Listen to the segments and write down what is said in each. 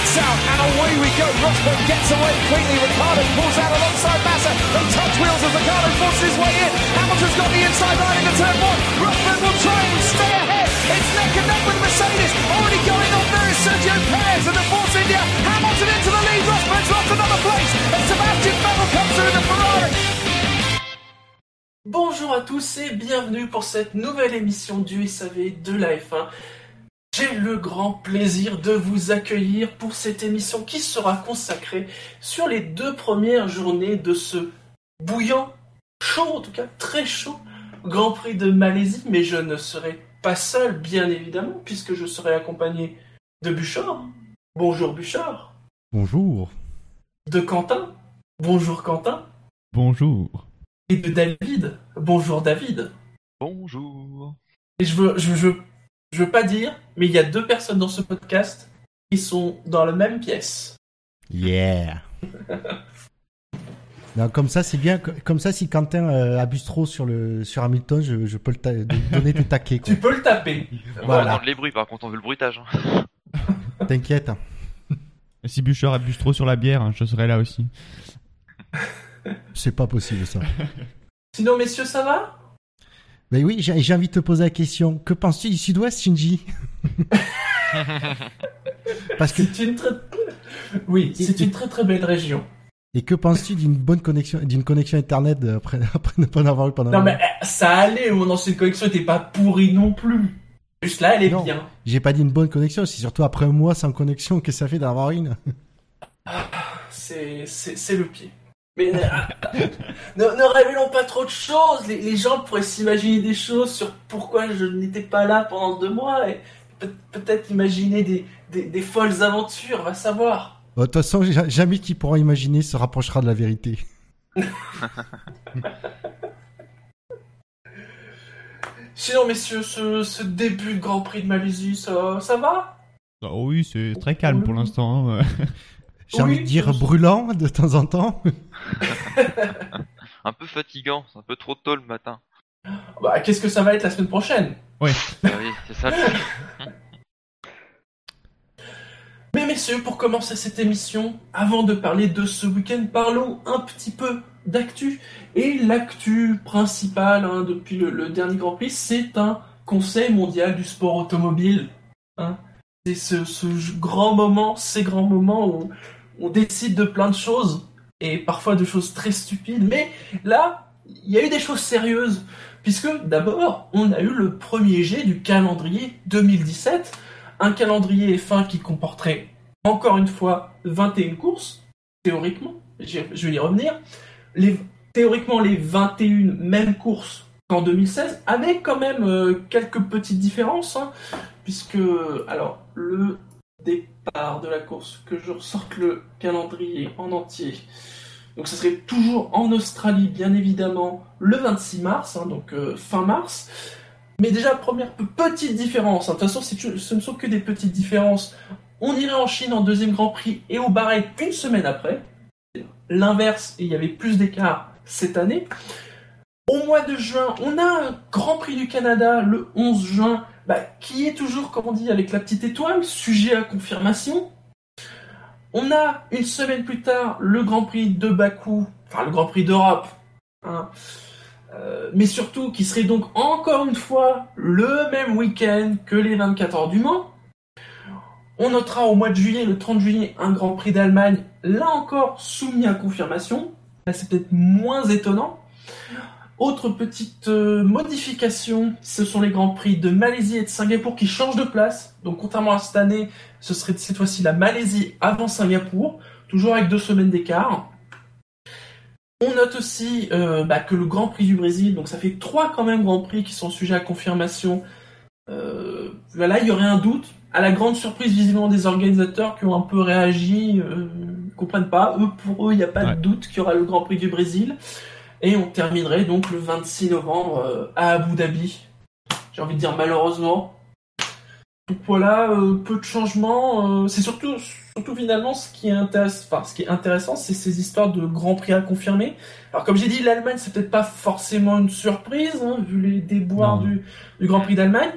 lights out, and away we go. Rosberg gets away quickly. Ricardo pulls out alongside Massa. They touch wheels as Ricardo forces his way in. Hamilton's got the inside line into turn one. Rosberg will try and stay ahead. It's neck and neck with Mercedes. Already going on there is Sergio Perez and the Force India. Hamilton into the lead. Rosberg's lost another place. And Sebastian Vettel comes through the Ferrari. Bonjour à tous et bienvenue pour cette nouvelle émission du SAV de la F1. J'ai le grand plaisir de vous accueillir pour cette émission qui sera consacrée sur les deux premières journées de ce bouillant, chaud en tout cas, très chaud Grand Prix de Malaisie, mais je ne serai pas seul bien évidemment puisque je serai accompagné de Bouchard. Bonjour Bouchard. Bonjour. De Quentin. Bonjour Quentin. Bonjour. Et de David. Bonjour David. Bonjour. Et je veux, je veux, je veux pas dire, mais il y a deux personnes dans ce podcast qui sont dans la même pièce. Yeah. Non, comme ça, c'est bien. Comme ça, si Quentin euh, abuse trop sur le sur Hamilton, je, je peux le ta- donner des taquets. Quoi. Tu peux le taper. On Voilà. va entendre les bruits, par contre, on veut le bruitage. hein. T'inquiète. Si Bûcheur abuse trop sur la bière, hein, je serai là aussi. C'est pas possible ça. Sinon, messieurs, ça va? Ben oui, j'ai envie de te poser la question. Que penses-tu du Sud-Ouest, Shinji? Parce que C'est une très... Oui, c'est une très très belle région. et que penses-tu d'une bonne connexion, d'une connexion internet après après ne pas en avoir eu pendant. Non mais eh, ça allait, mon ancienne connexion était pas pourrie non plus. Juste là, elle est Non. bien. J'ai pas dit une bonne connexion. C'est surtout après un mois sans connexion que ça fait d'en avoir une. C'est c'est c'est le pied. Mais euh, ne, ne révélons pas trop de choses. Les, les gens pourraient s'imaginer des choses sur pourquoi je n'étais pas là pendant deux mois et peut- peut-être imaginer des, des, des folles aventures, va savoir. De toute façon, ja- jamais qui pourra imaginer se rapprochera de la vérité. Sinon, messieurs, ce, ce début de Grand Prix de Malaisie, ça, ça va? Oh oui, c'est très calme pour l'instant. hein. J'ai Oui, envie de dire brûlant de temps en temps. Un peu fatigant, c'est un peu trop tôt le matin. Bah, qu'est-ce que ça va être la semaine prochaine? Ah oui, c'est ça. le truc. Mais messieurs, pour commencer cette émission, avant de parler de ce week-end, parlons un petit peu d'actu. Et l'actu principale hein, depuis le, le dernier Grand Prix, c'est un Conseil mondial du sport automobile. hein. C'est ce, ce grand moment, ces grands moments où on décide de plein de choses, et parfois de choses très stupides. Mais là, il y a eu des choses sérieuses, puisque d'abord, on a eu le premier jet du calendrier 2017 un calendrier F1 qui comporterait encore une fois 21 courses, théoriquement, je vais y revenir, les, théoriquement les 21 mêmes courses qu'en 2016, avec quand même euh, quelques petites différences, hein, puisque, alors, le départ de la course, que je ressorte le calendrier en entier, donc ce serait toujours en Australie, bien évidemment, le 26 mars, hein, donc euh, fin mars, mais déjà, première pe- petite différence. hein. De toute façon, ce ne sont que des petites différences. On irait en Chine en deuxième Grand Prix et au Bahreïn une semaine après. L'inverse, il y avait plus d'écart cette année. Au mois de juin, on a un Grand Prix du Canada le 11 juin, bah, qui est toujours, comme on dit, avec la petite étoile, sujet à confirmation. On a une semaine plus tard le Grand Prix de Bakou, enfin le Grand Prix d'Europe, hein, euh, mais surtout qui serait donc encore une fois le même week-end que les 24 heures du Mans. On notera au mois de juillet, le 30 juillet, un Grand Prix d'Allemagne, là encore soumis à confirmation. Là, c'est peut-être moins étonnant. Autre petite euh, modification, ce sont les Grands Prix de Malaisie et de Singapour qui changent de place. Donc, contrairement à cette année, ce serait cette fois-ci la Malaisie avant Singapour, toujours avec deux semaines d'écart. On note aussi euh, bah, que le Grand Prix du Brésil, donc ça fait trois quand même Grands Prix qui sont sujets à confirmation. Euh, voilà, il y aurait un doute. À la grande surprise visiblement des organisateurs qui ont un peu réagi, euh, comprennent pas. Eux, pour eux, il n'y a pas Ouais. de doute qu'il y aura le Grand Prix du Brésil. Et on terminerait donc le 26 novembre euh, à Abu Dhabi. J'ai envie de dire malheureusement. Donc voilà, euh, peu de changements. euh, c'est surtout, surtout finalement ce qui est intéressant, enfin, ce qui est intéressant, c'est ces histoires de Grand Prix à confirmer. Alors comme j'ai dit, l'Allemagne c'est peut-être pas forcément une surprise hein, vu les déboires du, du Grand Prix d'Allemagne.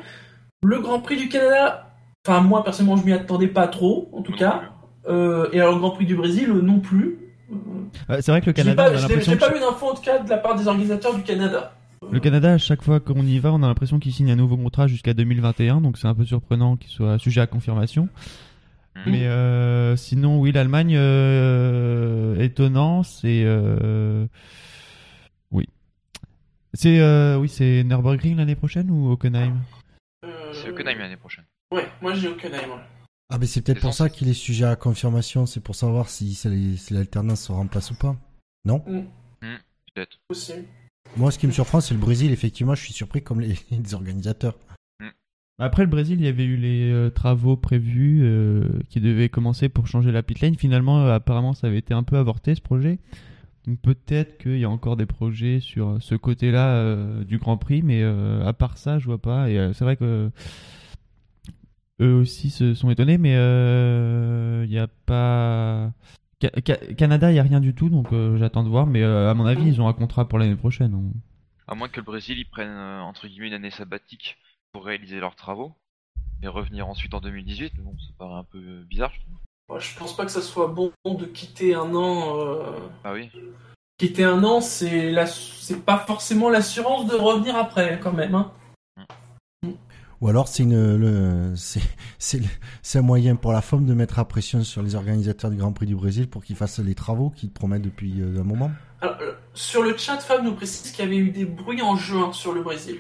Le Grand Prix du Canada, enfin moi personnellement je m'y attendais pas trop, en tout cas. Euh, et alors le Grand Prix du Brésil non plus. Euh, C'est vrai que le Canada, j'ai- pas eu d'infos en tout cas de la part des organisateurs du Canada. Le Canada, à chaque fois qu'on y va, on a l'impression qu'il signe un nouveau contrat jusqu'à 2021, donc c'est un peu surprenant qu'il soit sujet à confirmation. Mhm. Mais euh, sinon, oui, l'Allemagne, euh, étonnant, c'est... euh, Oui. C'est euh, oui, c'est Nürburgring l'année prochaine ou Hockenheim? C'est Hockenheim l'année prochaine. Ouais, moi j'ai Hockenheim. ouais. Ah, mais c'est peut-être pour ça qu'il est sujet à confirmation. C'est pour savoir si, l'alternance se remplace ou pas. Non Peut-être. Aussi. Moi, ce qui me surprend, c'est le Brésil. Effectivement, je suis surpris comme les, les organisateurs. Après le Brésil, il y avait eu les euh, travaux prévus euh, qui devaient commencer pour changer la pit lane. Finalement, euh, apparemment, ça avait été un peu avorté ce projet. Donc peut-être qu'il y a encore des projets sur ce côté-là euh, du Grand Prix, mais euh, à part ça, je vois pas. Et euh, c'est vrai que eux aussi se sont étonnés, mais euh, il n'y a pas. Ca- Ca- Canada, il n'y a rien du tout, donc euh, j'attends de voir. Mais euh, à mon avis, ils ont un contrat pour l'année prochaine. On- À moins que le Brésil ils prennent euh, entre guillemets une année sabbatique pour réaliser leurs travaux et revenir ensuite en 2018. Mais bon, ça paraît un peu euh, bizarre. je trouve. Ouais, je pense pas que ça soit bon de quitter un an. euh, Ah oui. Quitter un an, c'est la... c'est pas forcément l'assurance de revenir après, quand même. Hein. Ou alors, c'est une, le, c'est, c'est, le- c'est un moyen pour la FOM de mettre la pression sur les organisateurs du Grand Prix du Brésil pour qu'ils fassent les travaux qu'ils promettent depuis euh, un moment. Alors, euh, sur le chat, Fab nous précise qu'il y avait eu des bruits en juin sur le Brésil.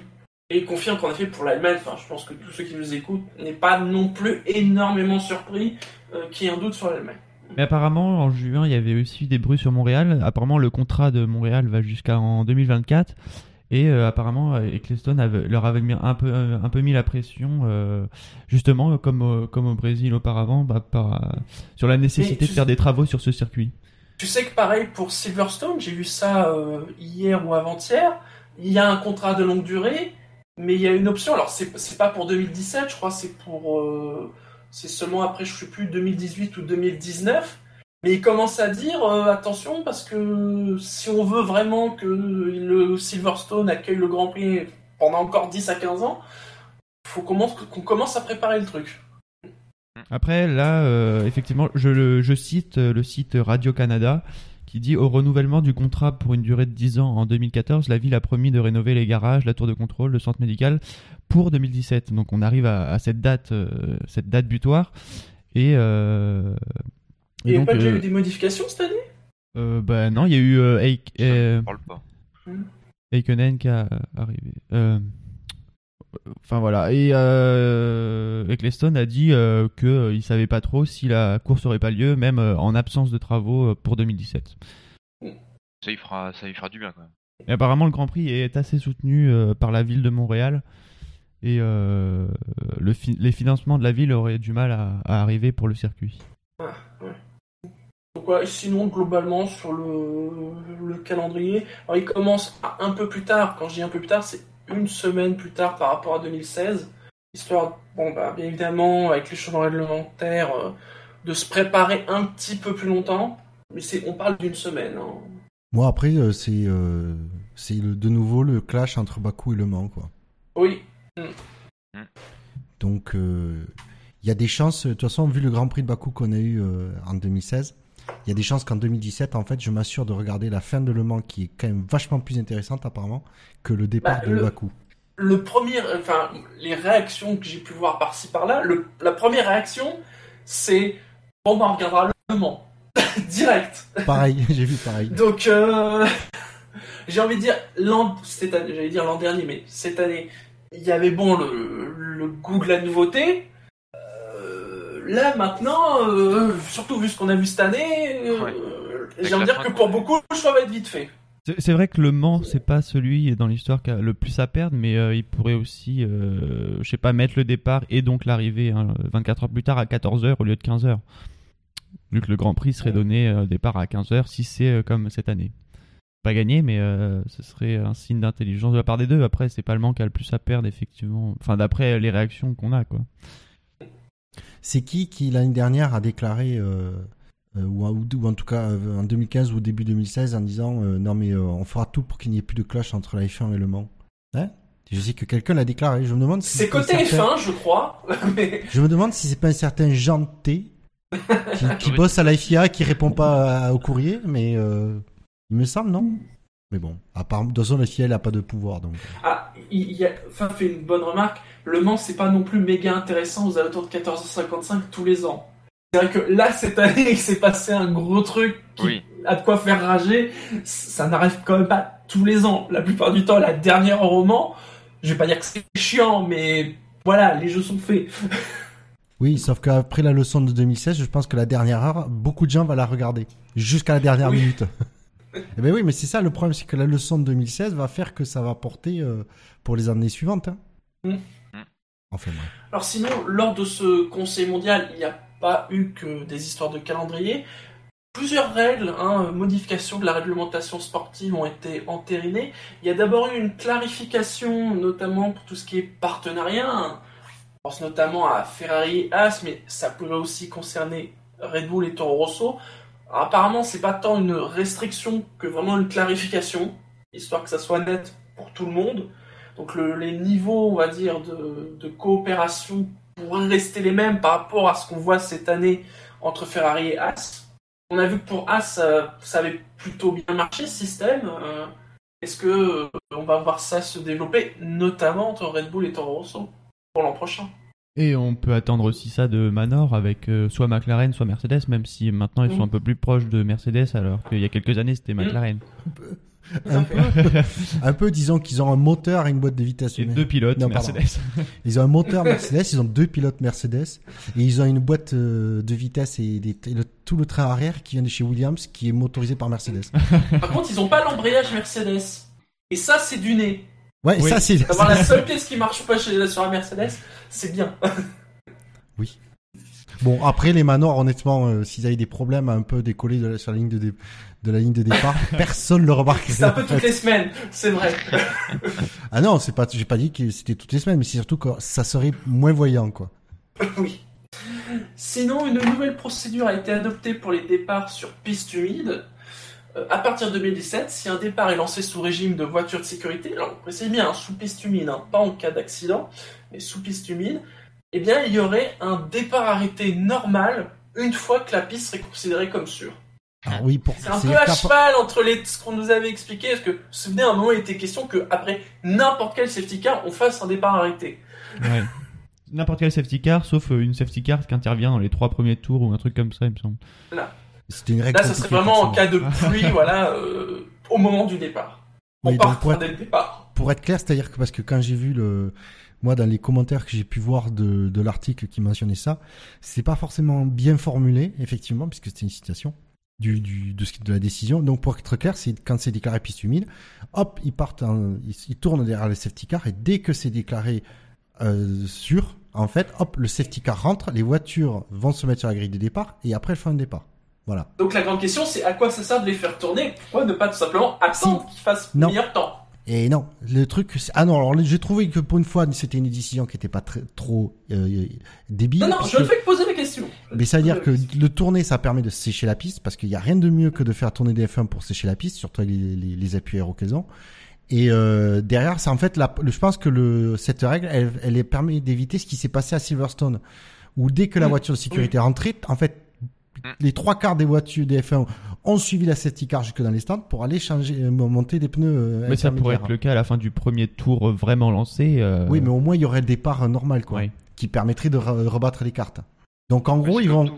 Et il confirme qu'en effet, pour l'Allemagne, enfin, je pense que tous ceux qui nous écoutent n'est pas non plus énormément surpris euh, qu'il y ait un doute sur l'Allemagne. Mais apparemment, en juin, il y avait aussi des bruits sur Montréal. Apparemment, le contrat de Montréal va jusqu'en 2024. Et euh, apparemment, euh, Eccleston avait- leur avait mis un peu, euh, un peu mis la pression, euh, justement, euh, comme, au- comme au Brésil auparavant, bah, par, euh, sur la nécessité de faire des travaux sur ce circuit. Tu sais que pareil pour Silverstone, j'ai vu ça euh, hier ou avant-hier, il y a un contrat de longue durée, mais il y a une option, alors c'est pas pour 2017, je crois c'est pour... euh, c'est seulement après, je sais plus, 2018 ou 2019, mais il commence à dire, euh, attention, parce que si on veut vraiment que le Silverstone accueille le Grand Prix pendant encore 10 à 15 ans, faut qu'on commence, à préparer le truc. Après, là, euh, effectivement, je, cite euh, le site Radio-Canada qui dit au renouvellement du contrat pour une durée de 10 ans en 2014, la ville a promis de rénover les garages, la tour de contrôle, le centre médical pour 2017. Donc on arrive à, cette date, cette date butoir. Et, Il n'y a donc, pas déjà euh, eu des modifications cette année? Euh, bah non, il y a eu euh, Ça euh, ne parle pas. Eikkonen qui a arrivé. Euh, Enfin voilà, et euh, Eccleston a dit euh, que euh, il savait pas trop si la course aurait pas lieu, même euh, en absence de travaux euh, pour 2017. Ça lui fera, ça lui fera du bien quand même. Et apparemment, le Grand Prix est assez soutenu euh, par la ville de Montréal, et euh, le fi- les financements de la ville auraient du mal à, à arriver pour le circuit. Donc ouais, sinon globalement sur le, le calendrier, alors il commence un peu plus tard, quand je dis un peu plus tard, c'est une semaine plus tard par rapport à 2016, histoire, bon bah bien évidemment avec les changements réglementaires, euh, de se préparer un petit peu plus longtemps, mais c'est on parle d'une semaine. hein. Moi, après, euh, c'est, euh, c'est de nouveau le clash entre Bakou et Le Mans, quoi. Oui, Donc, euh, il y a des chances, de toute façon, vu le Grand Prix de Bakou qu'on a eu euh, en 2016, il y a des chances qu'en 2017, en fait, je m'assure de regarder la fin de Le Mans, qui est quand même vachement plus intéressante, apparemment, que le départ Bah, de le- Bakou. le premier, enfin les réactions que j'ai pu voir par-ci par-là, le- la première réaction c'est bon bah on regardera le Mans, direct. Pareil, j'ai vu pareil. Donc, euh, j'ai envie de dire, l'an, cette année, j'allais dire l'an dernier, mais cette année, il y avait bon le, le goût de la nouveauté. Là, maintenant, euh, surtout vu ce qu'on a vu cette année, euh, Ouais. j'ai envie de dire que pour beaucoup, le choix va être vite fait. C'est vrai que le Mans, c'est pas celui dans l'histoire qui a le plus à perdre, mais euh, il pourrait aussi, euh, je sais pas, mettre le départ et donc l'arrivée hein, 24 heures plus tard à 14h au lieu de 15h. Vu que le Grand Prix serait donné euh, départ à 15h si c'est euh, comme cette année. Pas gagné, mais euh, ce serait un signe d'intelligence de la part des deux. Après, c'est pas le Mans qui a le plus à perdre, effectivement. Enfin, d'après les réactions qu'on a, quoi. C'est qui qui, l'année dernière, a déclaré, euh, euh, ou, ou- ou en tout cas euh, en 2015 ou au début 2016, en disant euh, Non, mais euh, on fera tout pour qu'il n'y ait plus de clash entre la F1 et Le Mans. Hein? Je sais que quelqu'un l'a déclaré. Je me demande si C'est côté certain- F1, je crois, mais Je me demande si c'est pas un certain Jean T qui, qui bosse à la FIA, qui répond pas à- au courrier, mais euh, il me semble, non? Mais bon, à part, de toute façon, la FIA, elle a pas de pouvoir, donc. Ah, il a, enfin, fait une bonne remarque. Le Mans, c'est pas non plus méga intéressant aux alentours de 14h55 tous les ans. C'est vrai que là, cette année, il s'est passé un gros truc qui Oui. a de quoi faire rager. Ça n'arrive quand même pas tous les ans. La plupart du temps, la dernière au Mans, je vais pas dire que c'est chiant, mais voilà, les jeux sont faits. Oui, sauf qu'après la leçon de 2016, je pense que la dernière heure, beaucoup de gens vont la regarder. Jusqu'à la dernière Oui. minute. Eh ben oui, mais c'est ça le problème, c'est que la leçon de 2016 va faire que ça va porter euh, pour les années suivantes. hein. Mm. Enfin bref. Alors sinon, lors de ce Conseil mondial, il n'y a pas eu que des histoires de calendrier. Plusieurs règles, hein, modifications de la réglementation sportive ont été entérinées. Il y a d'abord eu une clarification, notamment pour tout ce qui est partenariat. Je pense notamment à Ferrari As, mais ça pourrait aussi concerner Red Bull et Toro Rosso. Alors, apparemment, c'est pas tant une restriction que vraiment une clarification, histoire que ça soit net pour tout le monde. Donc le- les niveaux, on va dire, de, coopération pourraient rester les mêmes par rapport à ce qu'on voit cette année entre Ferrari et As. On a vu que pour As, ça, ça avait plutôt bien marché ce système. Euh, Est-ce que euh, on va voir ça se développer, notamment entre Red Bull et Toro Rosso pour l'an prochain? Et on peut attendre aussi ça de Manor avec euh, soit McLaren, soit Mercedes, même si maintenant ils sont Mm. un peu plus proches de Mercedes alors qu'il y a quelques années c'était McLaren. Un peu, un peu, disons qu'ils ont un moteur et une boîte de vitesse. Et deux pilotes Non, pardon. Mercedes. Ils ont un moteur Mercedes, ils ont deux pilotes Mercedes, et ils ont une boîte euh, de vitesse et, des- et le- tout le train arrière qui vient de chez Williams, qui est motorisé par Mercedes. Par contre, ils n'ont pas l'embrayage Mercedes. Et ça, c'est du nez. Ouais, Oui. ça c'est. D'avoir la seule pièce qui marche pas chez, sur la Mercedes, c'est bien. Bon, après les Manors, honnêtement, euh, s'ils avaient des problèmes à un peu décoller de la, sur la ligne de, dé- de la ligne de départ, personne le remarquerait. C'est un peu toutes les semaines, c'est vrai. Ah non, c'est pas, j'ai pas dit que c'était toutes les semaines, mais c'est surtout que ça serait moins voyant, quoi. Oui. Sinon, une nouvelle procédure a été adoptée pour les départs sur piste humide. Euh, à partir de 2017, si un départ est lancé sous régime de voiture de sécurité, alors précisez bien, hein, sous piste humide, hein, pas en cas d'accident, mais sous piste humide, eh bien, il y aurait un départ arrêté normal une fois que la piste serait considérée comme sûre. Alors oui, pour. C'est un peu à cheval entre les, ce qu'on nous avait expliqué, parce que, vous vous souvenez, à un moment, il était question qu'après n'importe quel safety car, on fasse un départ arrêté. Ouais. N'importe quel safety car, sauf euh, une safety car qui intervient dans les trois premiers tours ou un truc comme ça, il me semble. C'était une règle. Là, ça serait vraiment en cas de pluie, voilà, euh, au moment du départ. On Oui, part pour dès le départ. pour être clair, c'est-à-dire que parce que quand j'ai vu le, moi dans les commentaires que j'ai pu voir de, de l'article qui mentionnait ça, c'est pas forcément bien formulé, effectivement, puisque c'était une citation du, du de, ce qui- de la décision. Donc pour être clair, c'est quand c'est déclaré piste humide, hop, ils partent, en- ils, ils tournent derrière le safety car et dès que c'est déclaré euh, sûr, en fait, hop, le safety car rentre, les voitures vont se mettre sur la grille de départ et après elles font un départ. Voilà. Donc la grande question, c'est à quoi ça sert de les faire tourner? Pourquoi ne pas tout simplement attendre qu'ils fassent Non. meilleur temps? Et non, le truc, c'est- ah non, alors j'ai trouvé que pour une fois, c'était une décision qui était pas très, trop euh, débile. Non, non, je ne fais que poser la question. Mais ça veut dire que la question. le tourner, ça permet de sécher la piste, parce qu'il n'y a rien de mieux que de faire tourner des F1 pour sécher la piste, surtout avec les, les, les appuis. Et euh, derrière, c'est en fait, la, je pense que le, cette règle, elle, elle permet d'éviter ce qui s'est passé à Silverstone, où dès que la voiture de sécurité est rentrée, en fait. Les trois quarts des voitures des F1 ont suivi la safety car jusque dans les stands pour aller changer, euh, monter des pneus. euh, Mais ça pourrait être le cas à la fin du premier tour euh, vraiment lancé. euh, Oui, mais au moins il y aurait le départ normal, quoi, ouais. qui permettrait de re- rebattre les cartes. Donc en gros, ils vont, tout.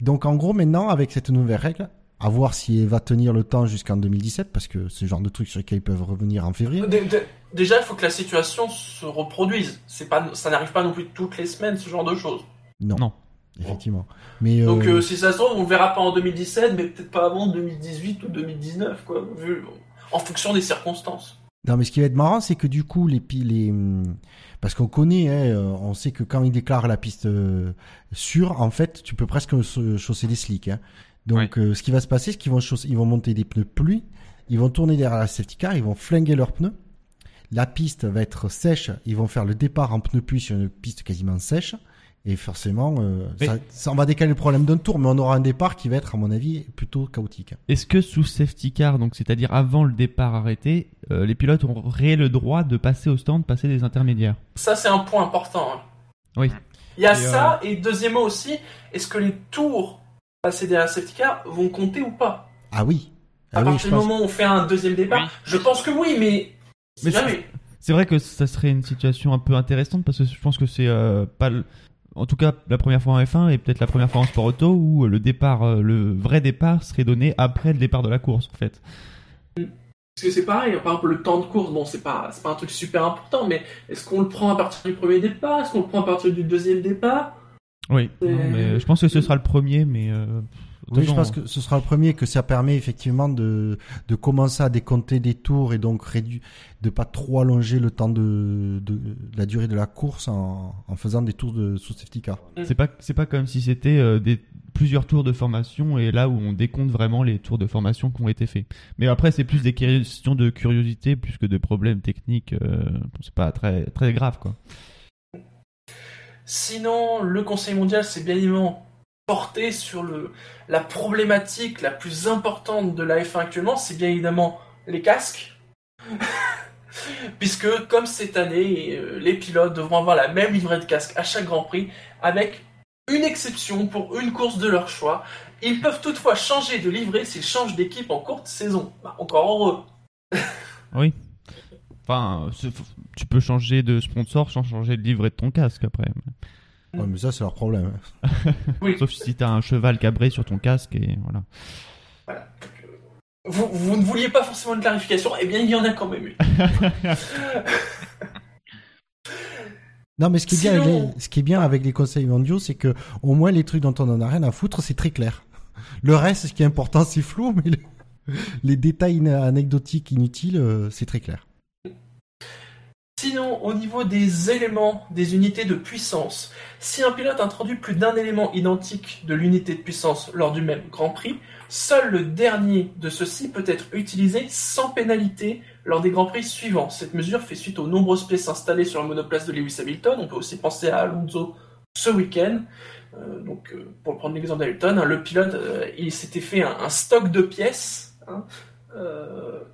donc en gros, maintenant, avec cette nouvelle règle, à voir si elle va tenir le temps jusqu'en 2017, parce que c'est le genre de truc sur lequel ils peuvent revenir en février. Dé- dé- Déjà, il faut que la situation se reproduise. C'est pas, ça n'arrive pas non plus toutes les semaines, ce genre de choses. Non, Non. Effectivement. Mais Donc, euh, euh, si ça se trouve, on le verra pas en 2017, mais peut-être pas avant 2018 ou 2019, quoi, vu, en fonction des circonstances. non, mais ce qui va être marrant, c'est que du coup, les les hum, parce qu'on connaît, hein, euh, on sait que quand ils déclarent la piste euh, sûre, en fait, tu peux presque se- chausser des slicks. Hein. Donc, euh, ce qui va se passer, c'est qu'ils vont chausser, ils vont monter des pneus pluie, ils vont tourner derrière la safety car, ils vont flinguer leurs pneus. La piste va être sèche, ils vont faire le départ en pneus pluie sur une piste quasiment sèche. Et forcément, euh, Mais- ça, ça- on va décaler le problème d'un tour, mais on aura un départ qui va être, à mon avis, plutôt chaotique. Est-ce que sous safety car, donc c'est-à-dire avant le départ arrêté, euh, les pilotes auraient le droit de passer au stand, passer des intermédiaires? Ça, c'est un point important. hein. Oui. Il y a Et, euh, ça, et deuxièmement aussi, est-ce que les tours passés derrière safety car vont compter ou pas? Ah oui. À Ah oui, partir du pense. moment où on fait un deuxième départ, Oui. je pense que oui, mais. Mais jamais. C'est vrai que ça serait une situation un peu intéressante parce que je pense que c'est euh, pas le- en tout cas la première fois en F1 et peut-être la première fois en sport auto où le départ, euh, le vrai départ serait donné après le départ de la course en fait. Parce que c'est pareil, par exemple, le temps de course, bon, c'est pas, pas un truc super important, mais est-ce qu'on le prend à partir du premier départ? Est-ce qu'on le prend à partir du deuxième départ? Oui, non, mais je pense que ce sera le premier, mais euh, Oui, je pense que ce sera le premier que ça permet effectivement de, de commencer à décompter des tours et donc réduire, de pas trop allonger le temps de, de, de la durée de la course en, en faisant des tours de sous safety car. c'est pas c'est pas comme si c'était euh, des plusieurs tours de formation et là où on décompte vraiment les tours de formation qui ont été faits. Mais après c'est plus des questions de curiosité plus que de problèmes techniques. euh, c'est pas très très grave quoi. Sinon, le Conseil mondial s'est bien évidemment porté sur le, la problématique la plus importante de la F1 actuellement, c'est bien évidemment les casques. Puisque, comme cette année, euh, les pilotes devront avoir la même livrée de casque à chaque Grand Prix, avec une exception pour une course de leur choix. Ils peuvent toutefois changer de livrée s'ils changent d'équipe en courte saison. Bah, encore heureux. Oui. Enfin, c'est- tu peux changer de sponsor sans changer de livret de ton casque après. Ouais, mais ça c'est leur problème. Sauf si t'as un cheval cabré sur ton casque et voilà. Vous, vous ne vouliez pas forcément une clarification, eh bien il y en a quand même une. Non, mais ce qui est bien, Sinon- avec les, ce qui est bien avec les conseils mondiaux, c'est que au moins les trucs dont on en a rien à foutre, c'est très clair. Le reste, ce qui est important, c'est flou, mais le- les détails anecdotiques inutiles, euh, c'est très clair. Sinon, au niveau des éléments, des unités de puissance, si un pilote introduit plus d'un élément identique de l'unité de puissance lors du même Grand Prix, seul le dernier de ceux-ci peut être utilisé sans pénalité lors des Grands Prix suivants. Cette mesure fait suite aux nombreuses pièces installées sur la monoplace de Lewis Hamilton. On peut aussi penser à Alonso ce week-end. Euh, donc, euh, pour prendre l'exemple d'Hamilton, hein, le pilote, euh, il s'était fait un, stock de pièces. hein.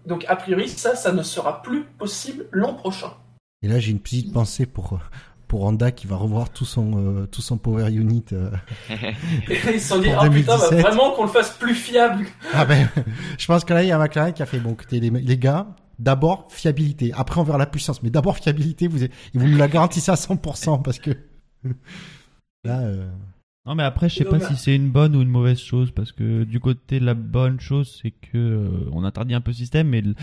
Donc, a priori, ça, ça ne sera plus possible l'an prochain. Et là, j'ai une petite pensée pour pour Honda qui va revoir tout son euh, tout son power unit. euh. Et ils se sont dit, Pour oh putain, bah, 2017. vraiment qu'on le fasse plus fiable. Ah ben, je pense que là, il y a McLaren qui a fait bon, écoutez les, les gars. D'abord fiabilité, après on verra la puissance, mais d'abord fiabilité. Vous, vous nous la garantissez à 100% parce que là, euh, Non mais après je sais pas si c'est une bonne ou une mauvaise chose parce que du côté de la bonne chose c'est que euh, on interdit un peu le système mais le-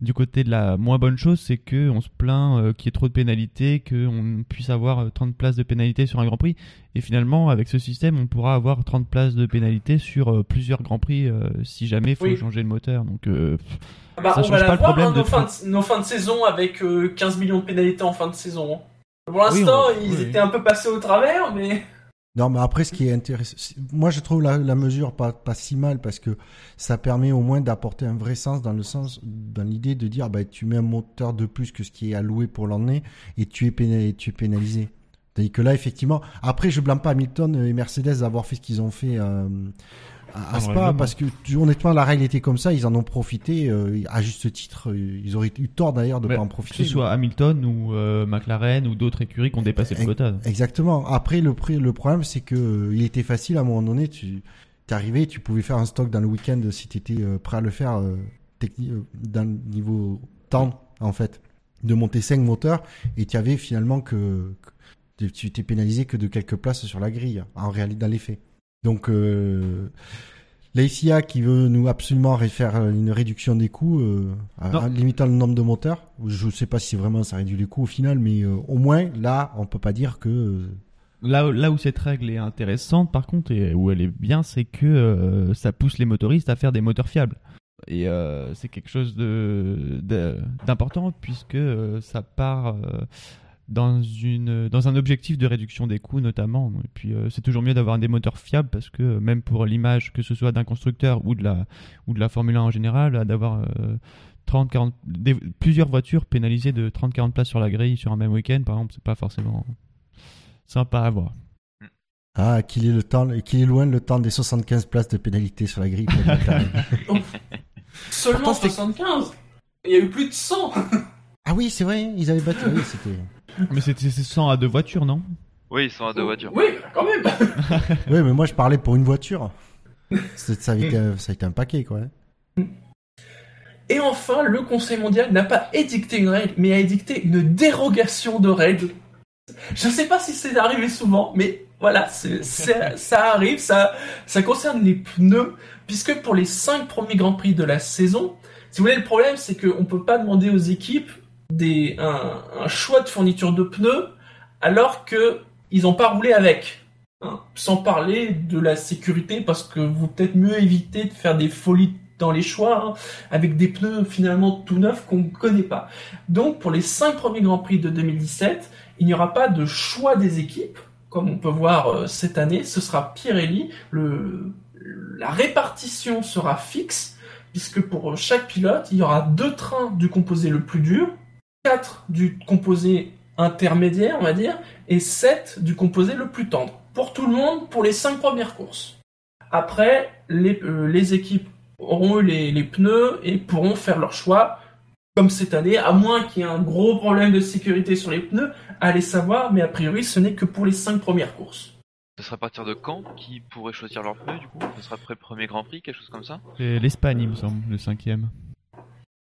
du côté de la moins bonne chose c'est que on se plaint euh, qu'il y ait trop de pénalités qu'on puisse avoir euh, 30 places de pénalités sur un Grand Prix et finalement avec ce système on pourra avoir 30 places de pénalités sur euh, plusieurs Grands Prix euh, si jamais il faut Oui. changer le moteur donc euh, pff, Bah, Ça on change va pas le problème hein, de nos, fins fond. de, nos fins de saison avec euh, 15 millions de pénalités en fin de saison. hein. Pour l'instant, Oui, on- ils oui. étaient un peu passés au travers, mais Non, mais après, ce qui est intéressant, c'est- moi, je trouve la, mesure pas, si mal parce que ça permet au moins d'apporter un vrai sens dans le sens, dans l'idée de dire, bah, tu mets un moteur de plus que ce qui est alloué pour l'année et tu es, pénalisé, tu es pénalisé. C'est-à-dire que là, effectivement, après, je blâme pas Hamilton et Mercedes d'avoir fait ce qu'ils ont fait euh, à, à Ah, Spa parce que honnêtement, la règle était comme ça, ils en ont profité euh, à juste titre. euh, Ils auraient eu tort d'ailleurs de mais pas en que profiter. ce soit Hamilton ou euh, McLaren ou d'autres écuries qui ont dépassé le quota Exactement. Après, le, le problème, c'est que il était facile à un moment donné. Tu arrivé, tu pouvais faire un stock dans le week-end si tu étais prêt à le faire techni- dans le niveau temps, en fait, de monter 5 moteurs et tu avais finalement que, que tu t'es pénalisé que de quelques places sur la grille, en réalité, dans les faits. Donc, euh, la FIA qui veut nous absolument faire une réduction des coûts, euh, limitant le nombre de moteurs. Je ne sais pas si vraiment ça réduit les coûts au final, mais euh, au moins là, on peut pas dire que euh, Là, où- là où cette règle est intéressante, par contre, et où elle est bien, c'est que euh, ça pousse les motoristes à faire des moteurs fiables. Et c'est quelque chose de de- d'important puisque ça part dans une dans un objectif de réduction des coûts notamment. Et puis euh, c'est toujours mieux d'avoir des moteurs fiables parce que euh, même pour l'image que ce soit d'un constructeur ou de la ou de la Formule 1 en général, euh, d'avoir euh, 30 40 des- plusieurs voitures pénalisées de 30 40 places sur la grille sur un même week-end par exemple, c'est pas forcément sympa à voir. ah qu'il est le temps, qu'il est loin le temps des 75 places de pénalité sur la grille. seulement Pourtant, c'était- 75. Il y a eu plus de 100. Ah oui, c'est vrai, ils avaient battu. Oui, c'était. Mais c'était c'est 100 à deux voitures, non? Oui, ils sont à deux voitures. Oui, quand même. Oui, mais moi je parlais pour une voiture. C'est- Ça a été, ça a été un paquet, quoi. Et enfin, le Conseil mondial n'a pas édicté une règle, mais a édicté une dérogation de règles. Je ne sais pas si c'est arrivé souvent, mais voilà, c'est- c'est- ça arrive, ça, ça concerne les pneus, puisque pour les cinq premiers Grands Prix de la saison, si vous voulez, le problème, c'est qu'on ne peut pas demander aux équipes un, choix de fourniture de pneus alors qu'ils n'ont pas roulé avec. hein. Sans parler de la sécurité, parce que vous peut-être mieux éviter de faire des folies dans les choix, hein, avec des pneus finalement tout neufs qu'on ne connaît pas. Donc pour les cinq premiers Grands Prix de 2017, il n'y aura pas de choix des équipes, comme on peut voir euh, cette année, ce sera Pirelli, le, la répartition sera fixe, puisque pour chaque pilote, il y aura deux trains du composé le plus dur, quatre du composé intermédiaire, on va dire, et 7 du composé le plus tendre. Pour tout le monde, pour les 5 premières courses. Après, les, euh, les équipes auront eu les, les pneus et pourront faire leur choix, comme cette année, à moins qu'il y ait un gros problème de sécurité sur les pneus, allez savoir, mais a priori, ce n'est que pour les 5 premières courses. Ce sera à partir de quand qui pourrait choisir leurs pneus du coup? Ce sera après le premier Grand Prix, quelque chose comme ça? C'est l'Espagne, il me semble, le cinquième.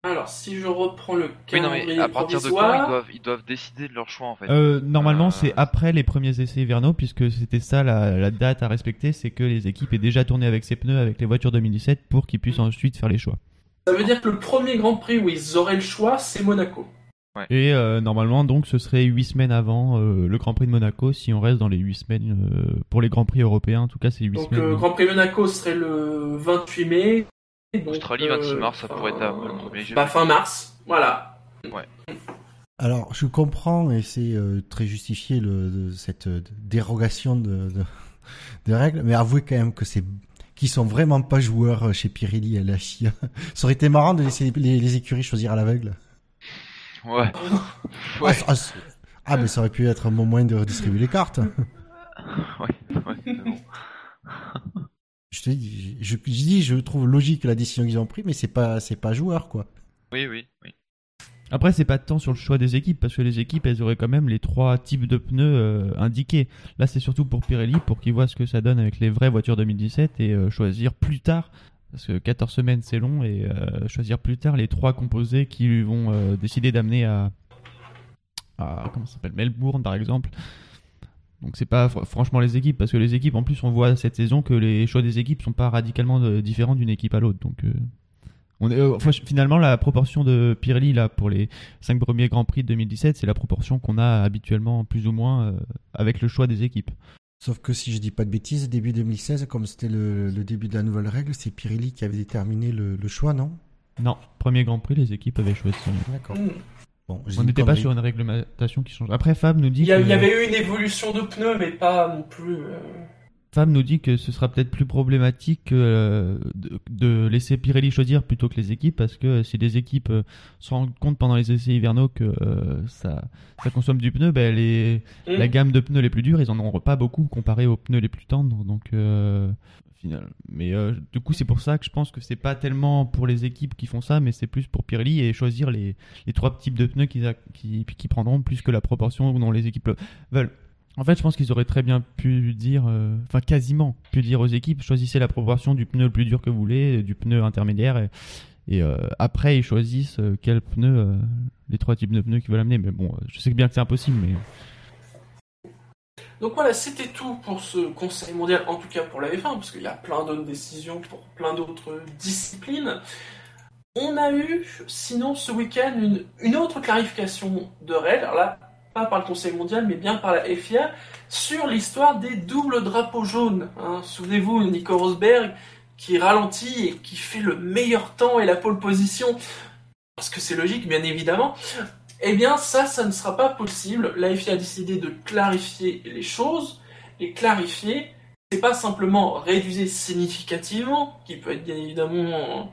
Alors, si je reprends le Oui, non, calendrier mais à partir de quand ils doivent, ils doivent décider de leur choix en fait Euh, normalement, Euh, c'est après les premiers essais hivernaux, puisque c'était ça la, la date à respecter, c'est que les équipes aient déjà tourné avec ces pneus avec les voitures 2017 pour qu'ils puissent ensuite faire les choix. Ça veut dire que le premier Grand Prix où ils auraient le choix, c'est Monaco. Et euh, normalement, donc, ce serait 8 semaines avant euh, le Grand Prix de Monaco, si on reste dans les 8 semaines euh, pour les Grands Prix européens. En tout cas, c'est 8 Donc, semaines. le Grand Prix Monaco serait le 28 mai. Australie, euh, 26 mars, ça pourrait être le premier jeu. Bah, fin mars, voilà. Alors, je comprends et c'est euh, très justifié le, de- cette euh, dérogation de, de, de règles, mais avouez quand même que c'est qu'ils sont vraiment pas joueurs euh, chez Pirelli et la FIA. Ça aurait été marrant de laisser les, les écuries choisir à l'aveugle. Ouais. Ah, Ouais. ah, ah, mais ça aurait pu être un bon moyen de redistribuer les cartes. ouais. Je te dis, je, je dis, je trouve logique la décision qu'ils ont prise, mais c'est pas, c'est pas joueur quoi. Oui, oui, oui. Après, c'est pas tant sur le choix des équipes, parce que les équipes, elles auraient quand même les trois types de pneus euh, indiqués. Là, c'est surtout pour Pirelli, pour qu'ils voient ce que ça donne avec les vraies voitures 2017 et euh, choisir plus tard, parce que 14 semaines c'est long, et euh, choisir plus tard les trois composés qui vont euh, décider d'amener à, à comment ça s'appelle Melbourne par exemple. Donc c'est pas fr- franchement les équipes, parce que les équipes, en plus, on voit cette saison que les choix des équipes sont pas radicalement euh, différents d'une équipe à l'autre. Donc euh, on est, euh, enfin, finalement, la proportion de Pirelli là pour les cinq premiers Grands Prix de 2017, c'est la proportion qu'on a habituellement plus ou moins euh, avec le choix des équipes. Sauf que si je dis pas de bêtises, début 2016, comme c'était le, le début de la nouvelle règle, c'est Pirelli qui avait déterminé le, le choix, non? Non, premier Grand Prix, les équipes avaient choisi. D'accord. Hmm. Bon, On n'était pas sur une réglementation qui change. Après, Fab nous dit Il y, a- que il y avait eu une évolution de pneus, mais pas non plus. euh, Fab nous dit que ce sera peut-être plus problématique euh, de, de laisser Pirelli choisir plutôt que les équipes parce que si les équipes euh, se rendent compte pendant les essais hivernaux que euh, ça, ça consomme du pneu, ben les, hmm. la gamme de pneus les plus durs, ils en auront pas beaucoup comparé aux pneus les plus tendres. Donc, euh, Mais euh, du coup, c'est pour ça que je pense que c'est pas tellement pour les équipes qui font ça, mais c'est plus pour Pirelli et choisir les, les trois types de pneus qu'ils qui, prendront plus que la proportion dont les équipes le veulent. En fait, je pense qu'ils auraient très bien pu dire, euh, enfin quasiment pu dire aux équipes, choisissez la proportion du pneu le plus dur que vous voulez, du pneu intermédiaire, et, euh, après ils choisissent quel pneu, les trois types de pneus qu'ils veulent amener. Mais bon, je sais bien que c'est impossible, mais Donc voilà, c'était tout pour ce Conseil mondial, en tout cas pour la F1, parce qu'il y a plein d'autres décisions pour plein d'autres disciplines. On a eu, sinon, ce week-end, une, autre clarification de règles, alors là, pas par le Conseil mondial, mais bien par la FIA, sur l'histoire des doubles drapeaux jaunes. hein. Souvenez-vous, Nico Rosberg, qui ralentit et qui fait le meilleur temps et la pole position, parce que c'est logique, bien évidemment. Eh bien, ça, ça ne sera pas possible. La FIA a décidé de clarifier les choses. Et clarifier, c'est pas simplement réduire significativement, qui peut être bien évidemment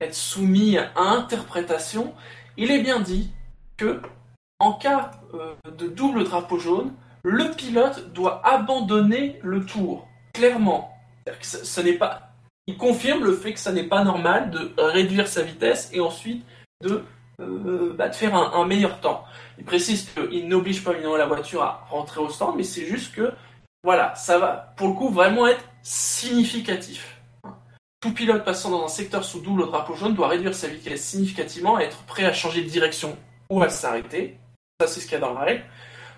être soumis à interprétation. Il est bien dit que, en cas euh, de double drapeau jaune, le pilote doit abandonner le tour. Clairement. N'est pas. Il confirme le fait que ça n'est pas normal de réduire sa vitesse et ensuite de euh, bah, de faire un, meilleur temps. Il précise qu'il n'oblige pas évidemment la voiture à rentrer au stand, mais c'est juste que, voilà, ça va pour le coup vraiment être significatif. Tout pilote passant dans un secteur sous double drapeau jaune doit réduire sa vitesse significativement et être prêt à changer de direction ou à s'arrêter. Ça, c'est ce qu'il y a dans la règle.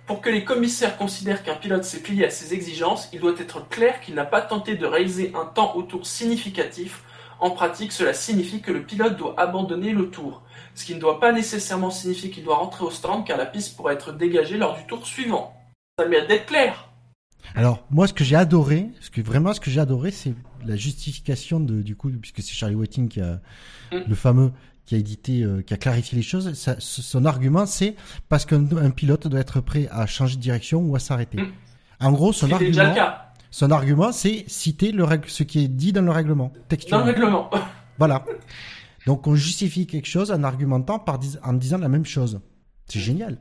Pour que les commissaires considèrent qu'un pilote s'est plié à ses exigences, il doit être clair qu'il n'a pas tenté de réaliser un temps au tour significatif. En pratique, cela signifie que le pilote doit abandonner le tour, ce qui ne doit pas nécessairement signifier qu'il doit rentrer au stand car la piste pourrait être dégagée lors du tour suivant. Ça mérite d'être clair. Alors, moi, ce que j'ai adoré, ce que vraiment, ce que j'ai adoré, c'est la justification de, du coup, puisque c'est Charlie Whiting qui a, Mm. le fameux, qui a édité, euh, qui a clarifié les choses. Ça- son argument, c'est parce qu'un un pilote doit être prêt à changer de direction ou à s'arrêter. Mm. En gros, son C'était déjà le argument, cas son argument, c'est citer le règle, ce qui est dit dans le règlement, dans le règlement. Voilà. Donc, on justifie quelque chose en argumentant par dis- en disant la même chose. C'est génial.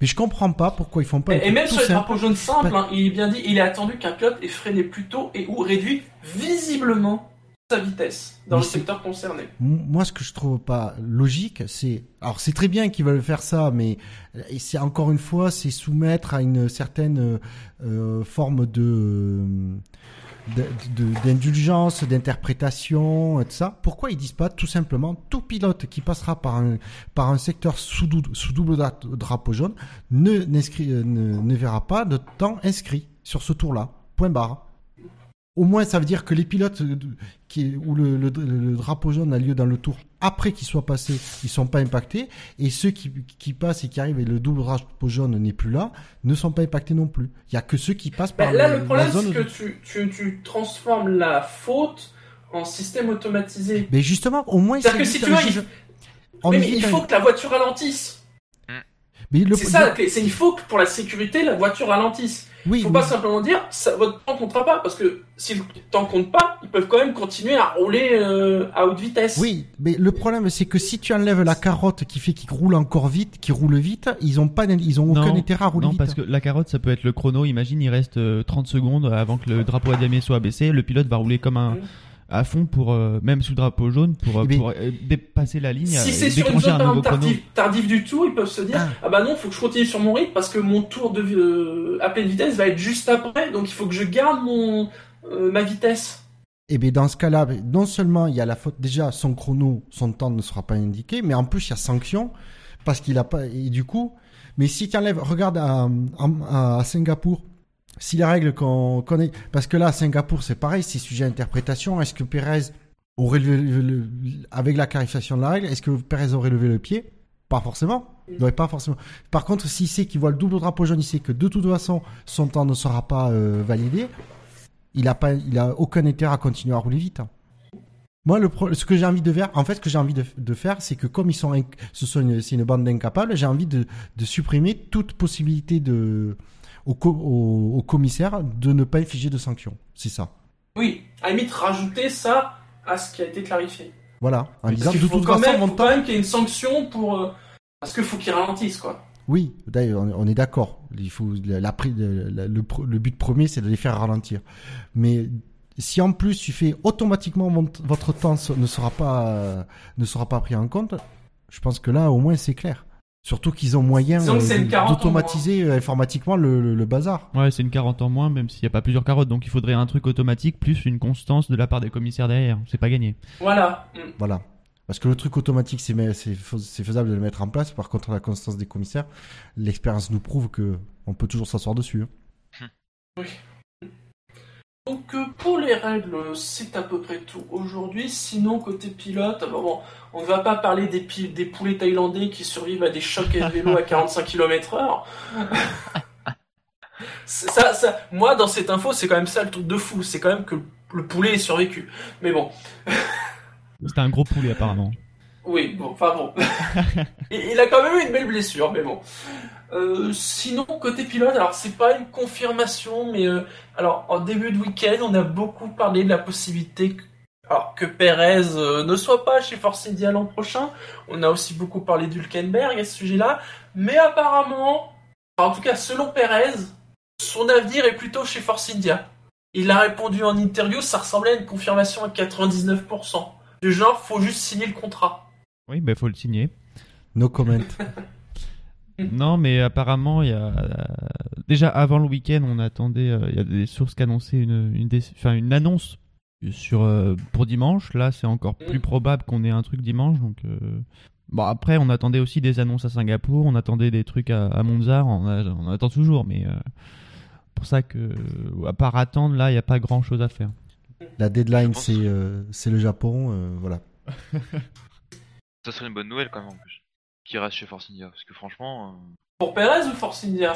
Mais je comprends pas pourquoi ils font pas Et, et même sur les simple. drapeaux jaunes simples, hein, il est bien dit, il est attendu qu'un pilote ait freiné plus tôt et ou réduit visiblement sa vitesse dans Mais le secteur concerné. Moi, ce que je trouve pas logique, c'est alors c'est très bien qu'ils veulent faire ça, mais c'est encore une fois, c'est soumettre à une certaine euh, forme euh, de- de- d'indulgence, d'interprétation, et tout ça. Pourquoi ils disent pas tout simplement tout pilote qui passera par un par un secteur sous, dou- sous double dra- drapeau jaune euh, ne ne verra pas de temps inscrit sur ce tour-là. Point barre. Au moins, ça veut dire que les pilotes euh, qui, où le, le- le drapeau jaune a lieu dans le tour après qu'il soit passé, ils sont pas impactés. Et ceux qui, qui passent et qui arrivent et le double drapeau jaune n'est plus là, ne sont pas impactés non plus. Il y a que ceux qui passent Bah, par là, le- le problème, c'est que de- tu, tu, tu transformes la faute en système automatisé. Mais justement, au moins, C'est-à-dire que c'est si tu vois, il, mais faut que la voiture ralentisse. mais le- C'est ça. C'est il faut que pour la sécurité, la voiture ralentisse. Oui, faut oui. pas simplement dire ça, votre temps comptera pas parce que si le temps compte pas, ils peuvent quand même continuer à rouler euh, à haute vitesse. Oui, mais le problème c'est que si tu enlèves la carotte qui fait qu'ils roulent encore vite, qui roulent vite, ils ont pas, ils ont aucun Non, intérêt à rouler Non, vite. parce que la carotte, ça peut être le chrono. Imagine, il reste euh, 30 secondes avant que le drapeau à damier soit abaissé. Le pilote va rouler comme un. À fond pour euh, même sous le drapeau jaune pour, euh, Mais- pour euh, dépasser la ligne, Si c'est sur une zone tardive, tardive du tout, ils peuvent se dire Ah. ah, bah non, faut que je continue sur mon rythme parce que mon tour de euh, à pleine vitesse va être juste après, donc il faut que je garde mon euh, ma vitesse. Et bien dans ce cas-là, non seulement il y a la faute, déjà son chrono, son temps ne sera pas indiqué, mais en plus il y a sanction parce qu'il a pas. Et du coup, mais si tu enlèves, regarde à, à- à Singapour, si les règles qu'on connaît, parce que là à Singapour c'est pareil, c'est sujet à interprétation. Est-ce que Pérez aurait levé le- le- avec la clarification de la règle, est-ce que Pérez aurait levé le pied? Pas forcément. Il aurait pas forcément. Par contre, s'il sait qu'il voit le double drapeau jaune, il sait que de toute façon son temps ne sera pas euh, validé il a pas, il a aucun intérêt à continuer à rouler vite. Moi, le pro- ce que j'ai envie de faire, en fait, ce que j'ai envie de, de faire, c'est que comme ils sont, inc- ce sont une, c'est une bande d'incapables, j'ai envie de, de supprimer toute possibilité de, au, co- au, au commissaire de ne pas infliger de sanctions. C'est ça. Oui, à la limite rajouter ça à ce qui a été clarifié. Voilà. En disant, de toute façon, même, faut quand même qu'il y ait une sanction pour euh, parce qu'il faut qu'ils ralentissent quoi. Oui, d'ailleurs, on est d'accord. Il faut la, le, le- but premier, c'est de les faire ralentir. Mais si en plus tu fais automatiquement votre temps ne sera pas euh, ne sera pas pris en compte, je pense que là au moins c'est clair. Surtout qu'ils ont moyen euh, d'automatiser euh, informatiquement le, le- le bazar. Ouais, c'est une carotte en moins, même s'il n'y a pas plusieurs carottes. Donc il faudrait un truc automatique plus une constance de la part des commissaires derrière. C'est pas gagné. Voilà. Voilà. Parce que le truc automatique, c'est faisable de le mettre en place. Par contre, la constance des commissaires, l'expérience nous prouve que on peut toujours s'asseoir dessus. hein. Donc euh, pour les règles, c'est à peu près tout aujourd'hui. Sinon côté pilote, bon, bon, on ne va pas parler des, pi- des poulets thaïlandais qui survivent à des chocs à vélo à 45 km/h. C'est- ça, ça, moi dans cette info, c'est quand même ça le truc de fou, c'est quand même que le poulet ait survécu. Mais bon. C'était un gros poulet apparemment. Oui, bon, enfin bon. il, a quand même eu une belle blessure, mais bon. Euh, sinon, côté pilote, alors c'est pas une confirmation, mais euh, alors en début de week-end, on a beaucoup parlé de la possibilité que, alors, que Perez euh, ne soit pas chez Force India l'an prochain. On a aussi beaucoup parlé d'Hulkenberg à ce sujet-là, mais apparemment, en tout cas selon Perez, son avenir est plutôt chez Force India. Il a répondu en interview, ça ressemblait à une confirmation à 99%. Du genre, faut juste signer le contrat. Oui, bah faut le signer. No comment. Non, mais apparemment, il y a euh, déjà avant le week-end, on attendait. euh, Il y a des sources qui annonçaient une une, dé- enfin, une annonce sur euh, pour dimanche. Là, c'est encore plus Mm. probable qu'on ait un truc dimanche. Donc, euh, bon, après, on attendait aussi des annonces à Singapour, on attendait des trucs à, à Monza. On, a- on attend toujours, mais euh, pour ça que, à part attendre, là, il n'y a pas grand-chose à faire. La deadline, c'est euh, c'est le Japon. euh, voilà. Ça serait une bonne nouvelle quand même en plus. Qui reste chez Force India. Parce que franchement, euh, Pour Perez ou Force India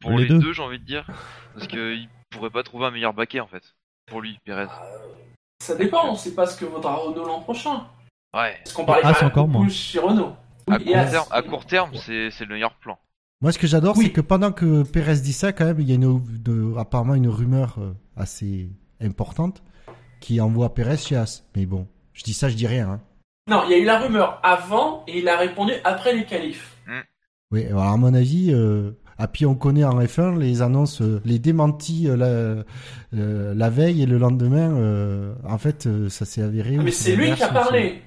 pour Les les, deux. deux, j'ai envie de dire. Parce qu'il pourrait pas trouver un meilleur baquet en fait. Pour lui, Perez. Ça dépend, on sait pas ce que vaudra Renault l'an prochain. Ouais. Parce qu'on parlait Ah, c'est encore beaucoup moins. chez Renault. À Oui, court, et à- terme, à court terme, c'est c'est le meilleur plan. Moi, ce que j'adore, Oui. c'est que pendant que Perez dit ça, quand même, il y a une, de- apparemment une rumeur euh, assez importante qui envoie Perez chez As. Mais bon, je dis ça, je dis rien. hein. Non, il y a eu la rumeur avant et il a répondu après les qualifs. Oui, alors à mon avis, euh, ah, puis on connaît en F1 les annonces, euh, les démentis euh, la, la veille et le lendemain. en fait, ça s'est avéré. Ah, mais c'est lui qui a parlé.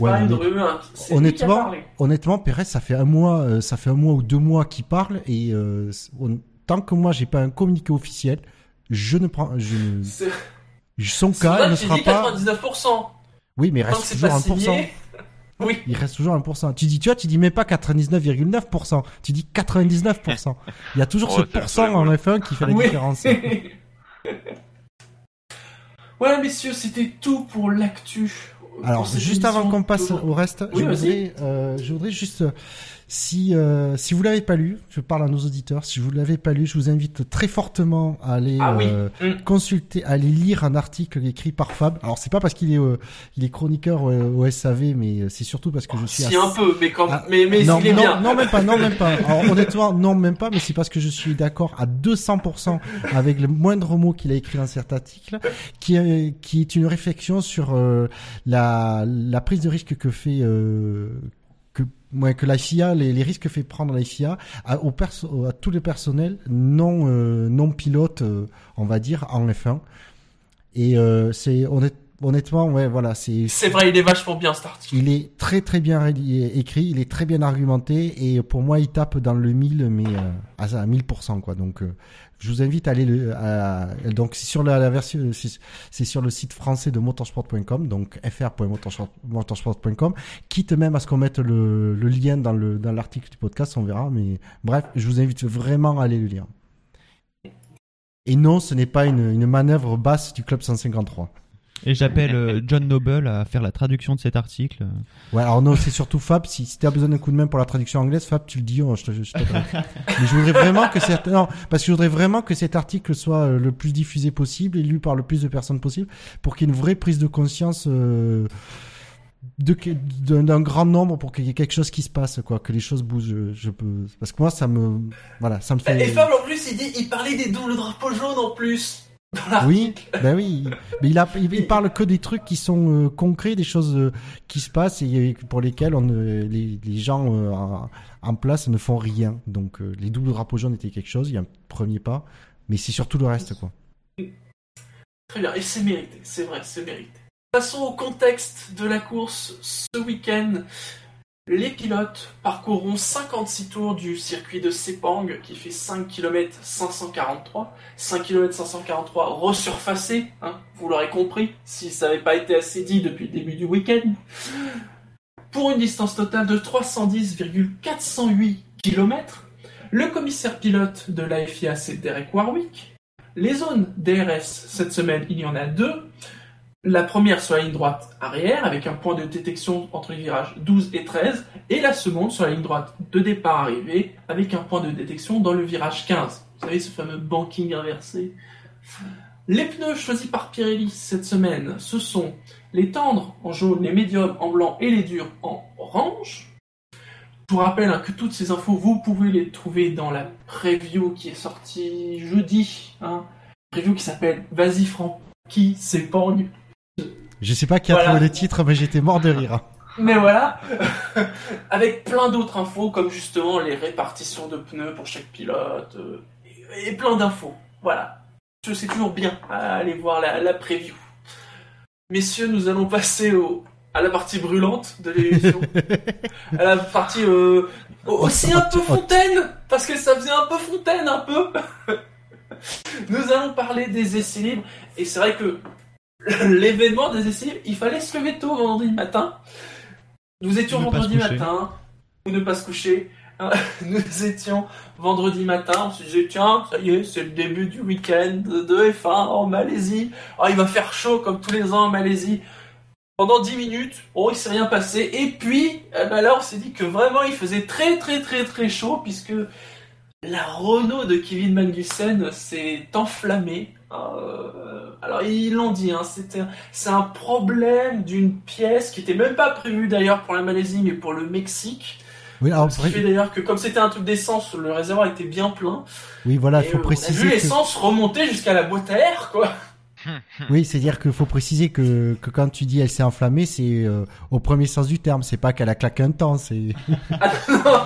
Ouais, lui qui a Honnêtement, parlé. honnêtement, Perez, ça fait un mois, ça fait un mois ou deux mois qu'il parle et on- tant que moi j'ai pas un communiqué officiel, je ne prends, je son cas ne sera pas. 99%. Oui, mais il reste toujours pas 1%. signé. Oui. Il reste toujours 1%. Tu dis, tu vois, tu dis même pas 99,9%. Tu dis 99%. Il y a toujours Oh, ce pourcent en F1 qui fait la Oui. différence. Voilà, messieurs, c'était tout pour l'actu. Alors, juste avant qu'on passe au reste, Oui, je, voudrais, euh, je voudrais juste, euh, si, euh, si vous l'avez pas lu, je parle à nos auditeurs, si vous l'avez pas lu, je vous invite très fortement à aller Ah oui. euh, Mm. consulter, à aller lire un article écrit par Fab. Alors, c'est pas parce qu'il est, euh, il est chroniqueur euh, au SAV, mais euh, c'est surtout parce que je suis Si assez- un peu, mais quand Ah, mais, mais non, il est non, bien. non, même pas, non, même pas. Alors, honnêtement, non, même pas, mais c'est parce que je suis d'accord à 200% avec le moindre mot qu'il a écrit dans cet article, qui est, qui est une réflexion sur euh, la, la prise de risque que fait, euh, ouais, que la FIA, les, les risques que fait prendre la FIA à, au perso- à tous les personnels non, euh, non pilotes, euh, on va dire, en F1. Et euh, c'est honnête- honnêtement, ouais, voilà, c'est C'est vrai, il est vachement bien cet article. il est très très bien écrit, il est très bien argumenté et pour moi il tape dans le 1000 mais à, à 1000% quoi. Donc je vous invite à aller le donc c'est sur la, version c'est sur le site français de motorsport.com donc fr.motorsport.com quitte même à ce qu'on mette le, le lien dans le dans l'article du podcast, on verra mais bref, je vous invite vraiment à aller le lire. Et non, ce n'est pas une, une manœuvre basse du club 153. Et j'appelle euh, John Noble à faire la traduction de cet article. Ouais, alors non, c'est surtout Fab. Si, si tu as besoin d'un coup de main pour la traduction anglaise, Fab, tu le dis, oh, je te, je te Mais je voudrais vraiment que cet, non, parce que je voudrais vraiment que cet article soit euh, le plus diffusé possible et lu par le plus de personnes possible pour qu'il y ait une vraie prise de conscience euh, d'un grand nombre pour qu'il y ait quelque chose qui se passe, quoi, que les choses bougent. Je, je peux, parce que moi, ça me, voilà, ça me fait. Et Fable, en plus, il dit, il parlait des doubles drapeaux jaunes en plus. Oui, ben oui, mais il, a, il, parle que des trucs qui sont euh, concrets, des choses euh, qui se passent et pour lesquelles on, les, les gens euh, en, en place ne font rien. Donc les doubles drapeaux jaunes étaient quelque chose, il y a un premier pas, mais c'est surtout le reste quoi. Très bien, et c'est mérité, c'est vrai, c'est mérité. Passons au contexte de la course. Ce week-end, les pilotes parcourront 56 tours du circuit de Sepang qui fait 5 km 543. 5 km 543 resurfacés, hein, vous l'aurez compris, si ça n'avait pas été assez dit depuis le début du week-end. Pour une distance totale de 310,408 km, le commissaire pilote de la FIA c'est Derek Warwick. Les zones DRS, cette semaine, il y en a deux. La première sur la ligne droite arrière, avec un point de détection entre les virages 12 et 13, et la seconde sur la ligne droite de départ arrivée, avec un point de détection dans le virage 15. Vous savez, ce fameux banking inversé. Les pneus choisis par Pirelli cette semaine, ce sont les tendres en jaune, les médiums en blanc et les durs en orange. Je vous rappelle hein, que toutes ces infos, vous pouvez les trouver dans la preview qui est sortie jeudi. Hein, preview qui s'appelle Vas-y Francky s'épargne. Je sais pas qui a Voilà. trouvé les titres, mais j'étais mort de rire. Mais voilà, avec plein d'autres infos comme justement les répartitions de pneus pour chaque pilote euh, et, et plein d'infos. Voilà, c'est toujours bien à aller voir la, la preview. Messieurs, nous allons passer au, à la partie brûlante de l'émission, à la partie euh, aussi un peu fontaine, parce que ça faisait un peu fontaine, un peu. Nous allons parler des essais libres, et c'est vrai que l'événement des essais il fallait se lever tôt vendredi matin. Nous étions vendredi matin, ou ne pas se coucher. Nous étions vendredi matin, on se disait tiens, ça y est, c'est le début du week-end de F1 en Malaisie. Oh, il va faire chaud comme tous les ans en Malaisie. Pendant 10 minutes, oh, il s'est rien passé. Et puis, eh ben là, on s'est dit que vraiment, il faisait très très très très chaud puisque la Renault de Kevin Magnussen s'est enflammée. Euh, alors ils l'ont dit, hein, c'était, c'est un problème d'une pièce qui était même pas prévue d'ailleurs pour la Malaisie, mais pour le Mexique. Oui, alors, Ce qui fait d'ailleurs que comme c'était un truc d'essence, le réservoir était bien plein. oui, voilà, il faut euh, on a préciser. vu que- l'essence remonter jusqu'à la boîte à air, quoi. Oui, c'est-à-dire qu'il faut préciser que, que quand tu dis elle s'est enflammée, c'est euh, au premier sens du terme. C'est pas qu'elle a claqué un temps. C'est Ah, non,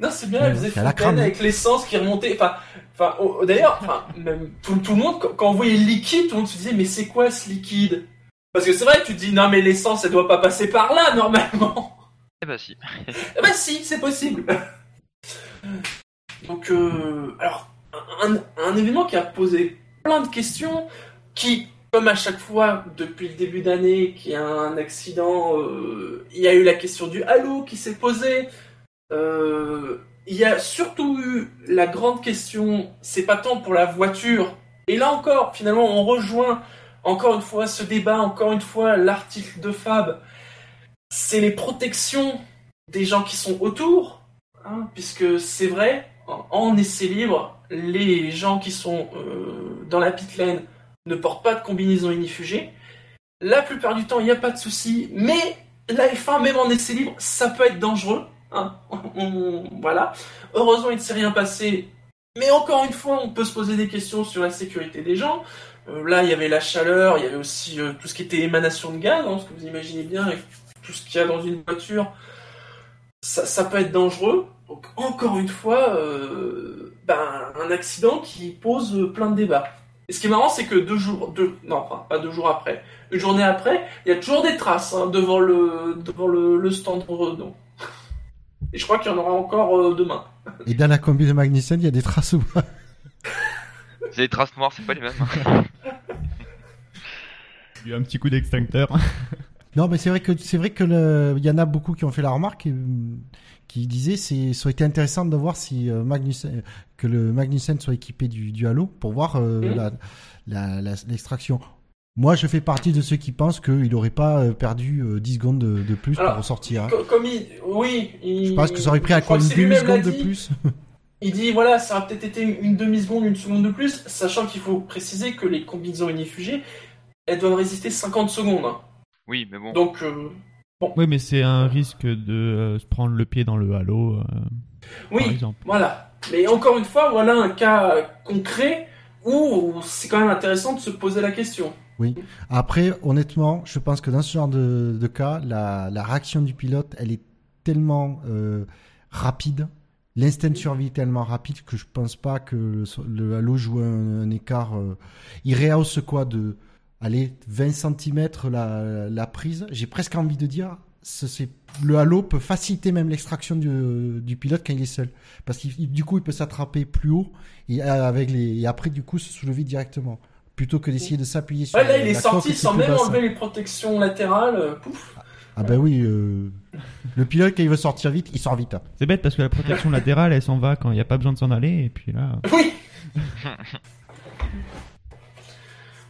non c'est bien, elle faisait fontaine avec l'essence qui remontait. Enfin, enfin, d'ailleurs, enfin, même tout, tout le monde, quand, on voyait le liquide, tout le monde se disait, mais c'est quoi ce liquide? Parce que c'est vrai, tu te dis, non, mais l'essence, elle doit pas passer par là, normalement. Eh bah si. Eh ben si, c'est possible. Donc, euh, alors, un, un événement qui a posé plein de questions, qui, comme à chaque fois depuis le début d'année, qu'il y a un accident, euh, il y a eu la question du halo qui s'est posée. Euh, il y a surtout eu la grande question, c'est pas tant pour la voiture. Et là encore, finalement, on rejoint encore une fois ce débat, encore une fois l'article de Fab. C'est les protections des gens qui sont autour, hein, puisque c'est vrai, en, essai libre, les gens qui sont euh, dans la pit lane ne portent pas de combinaison inifugée. La plupart du temps, il n'y a pas de souci, mais la F1, même en essai libre, ça peut être dangereux. Hein. Voilà. Heureusement, il ne s'est rien passé. Mais encore une fois, on peut se poser des questions sur la sécurité des gens. Euh, là, il y avait la chaleur, il y avait aussi euh, tout ce qui était émanation de gaz, hein, ce que vous imaginez bien, et tout ce qu'il y a dans une voiture. Ça, peut être dangereux. Donc, encore une fois, euh, ben, un accident qui pose plein de débats. Et ce qui est marrant, c'est que deux jours, non, pas deux jours après, une journée après, il y a toujours des traces hein, devant le devant stand Renault. Et je crois qu'il y en aura encore euh, demain. et dans la combi de Magnussen, il y a des traces ou pas? C'est les traces noires, c'est pas les mêmes. hein. Il y a un petit coup d'extincteur. Non, mais c'est vrai que c'est vrai que le- il y en a beaucoup qui ont fait la remarque, et, euh, qui disaient c'est ça aurait été intéressant de voir si euh, Magnussen, que le Magnussen soit équipé du, du halo pour voir euh, la- la- la- l'extraction. Moi, je fais partie de ceux qui pensent qu'il n'aurait pas euh, perdu euh, 10 secondes de, de plus Alors, pour ressortir. hein. Co- Comme il, oui, il, Je pense que ça aurait pris à quoi une demi-seconde de dit. plus. Il dit voilà, ça aurait peut-être été une demi-seconde, une seconde de plus, sachant qu'il faut préciser que les combinaisons inifugées, elles doivent résister 50 secondes. hein. Oui, mais bon. Donc, euh, Oui, mais c'est un risque de euh, se prendre le pied dans le halo, euh, par oui, exemple. voilà. Mais encore une fois, voilà un cas concret où c'est quand même intéressant de se poser la question. Après, honnêtement, je pense que dans ce genre de, cas, la, réaction du pilote, elle est tellement euh, rapide, l'instinct de survie est tellement rapide que je pense pas que le, halo joue un, écart. euh, il rehausse quoi de, allez, 20 cm la, prise. J'ai presque envie de dire, le halo peut faciliter même l'extraction du, pilote quand il est seul, parce qu'il du coup il peut s'attraper plus haut et euh, avec les et après du coup se soulever directement plutôt que d'essayer de s'appuyer sur Ouais, là, il est la sorti sans plus même basse. enlever les protections latérales. euh, Pouf. Ah ben oui, euh, le pilote quand il veut sortir vite, il sort vite. hein. C'est bête parce que la protection latérale, elle s'en va quand il n'y a pas besoin de s'en aller, et puis là. Oui.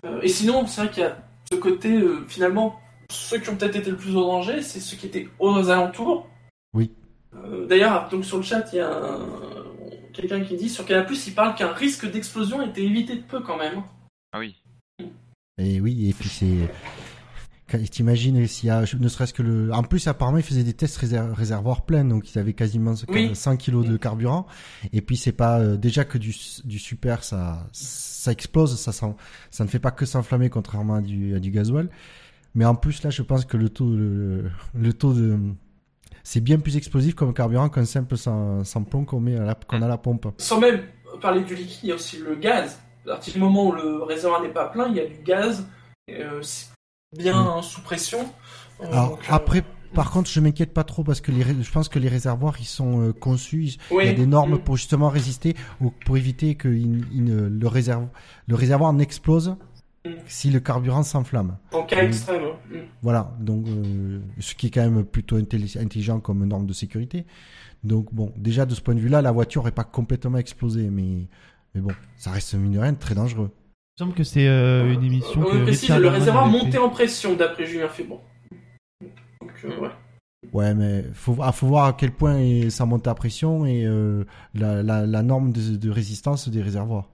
Euh, et sinon, c'est vrai qu'il y a ce côté, euh, finalement, ceux qui ont peut-être été le plus au danger, c'est ceux qui étaient aux alentours. Oui. Euh, D'ailleurs, donc sur le chat, il y a un- quelqu'un qui dit sur Canal+, il parle qu'un risque d'explosion était évité de peu quand même. Ah oui. Et oui, et puis c'est. T'imagines s'il y a, ne serait-ce que le. En plus, apparemment, ils faisaient des tests réser- réservoirs pleins, donc ils avaient quasiment Oui. 100 kilos de carburant. Et puis, c'est pas euh, déjà que du, du super, ça, ça explose, ça, ça ne fait pas que s'enflammer, contrairement à du, à du gasoil. Mais en plus, là, je pense que le taux, le, le taux de. C'est bien plus explosif comme carburant qu'un simple sans, sans plomb qu'on met à la, qu'on a à la pompe. Sans même parler du liquide, il y a aussi le gaz. À partir du moment où le réservoir n'est pas plein, il y a du gaz. Euh, c'est- bien sous pression. Euh, Alors donc, euh, après, par contre, je m'inquiète pas trop parce que les, je pense que les réservoirs ils sont euh, conçus, il y a des normes mm, pour justement résister ou pour éviter que il- il ne- le, réserve, le réservoir n'explose Mm. si le carburant s'enflamme. En cas Mm. extrême. mm. Voilà, donc euh, ce qui est quand même plutôt intelli- intelligent comme norme de sécurité. Donc bon, déjà de ce point de vue-là, la voiture n'est pas complètement explosée, mais mais bon, ça reste mine de rien très dangereux. Il me semble que c'est euh, une émission On que précise, le réservoir fait. en pression d'après Julien Fébon. Donc, euh, ouais. Ouais, mais faut ah, faut voir à quel point ça monte à pression et euh, la, la, la norme de, de résistance des réservoirs.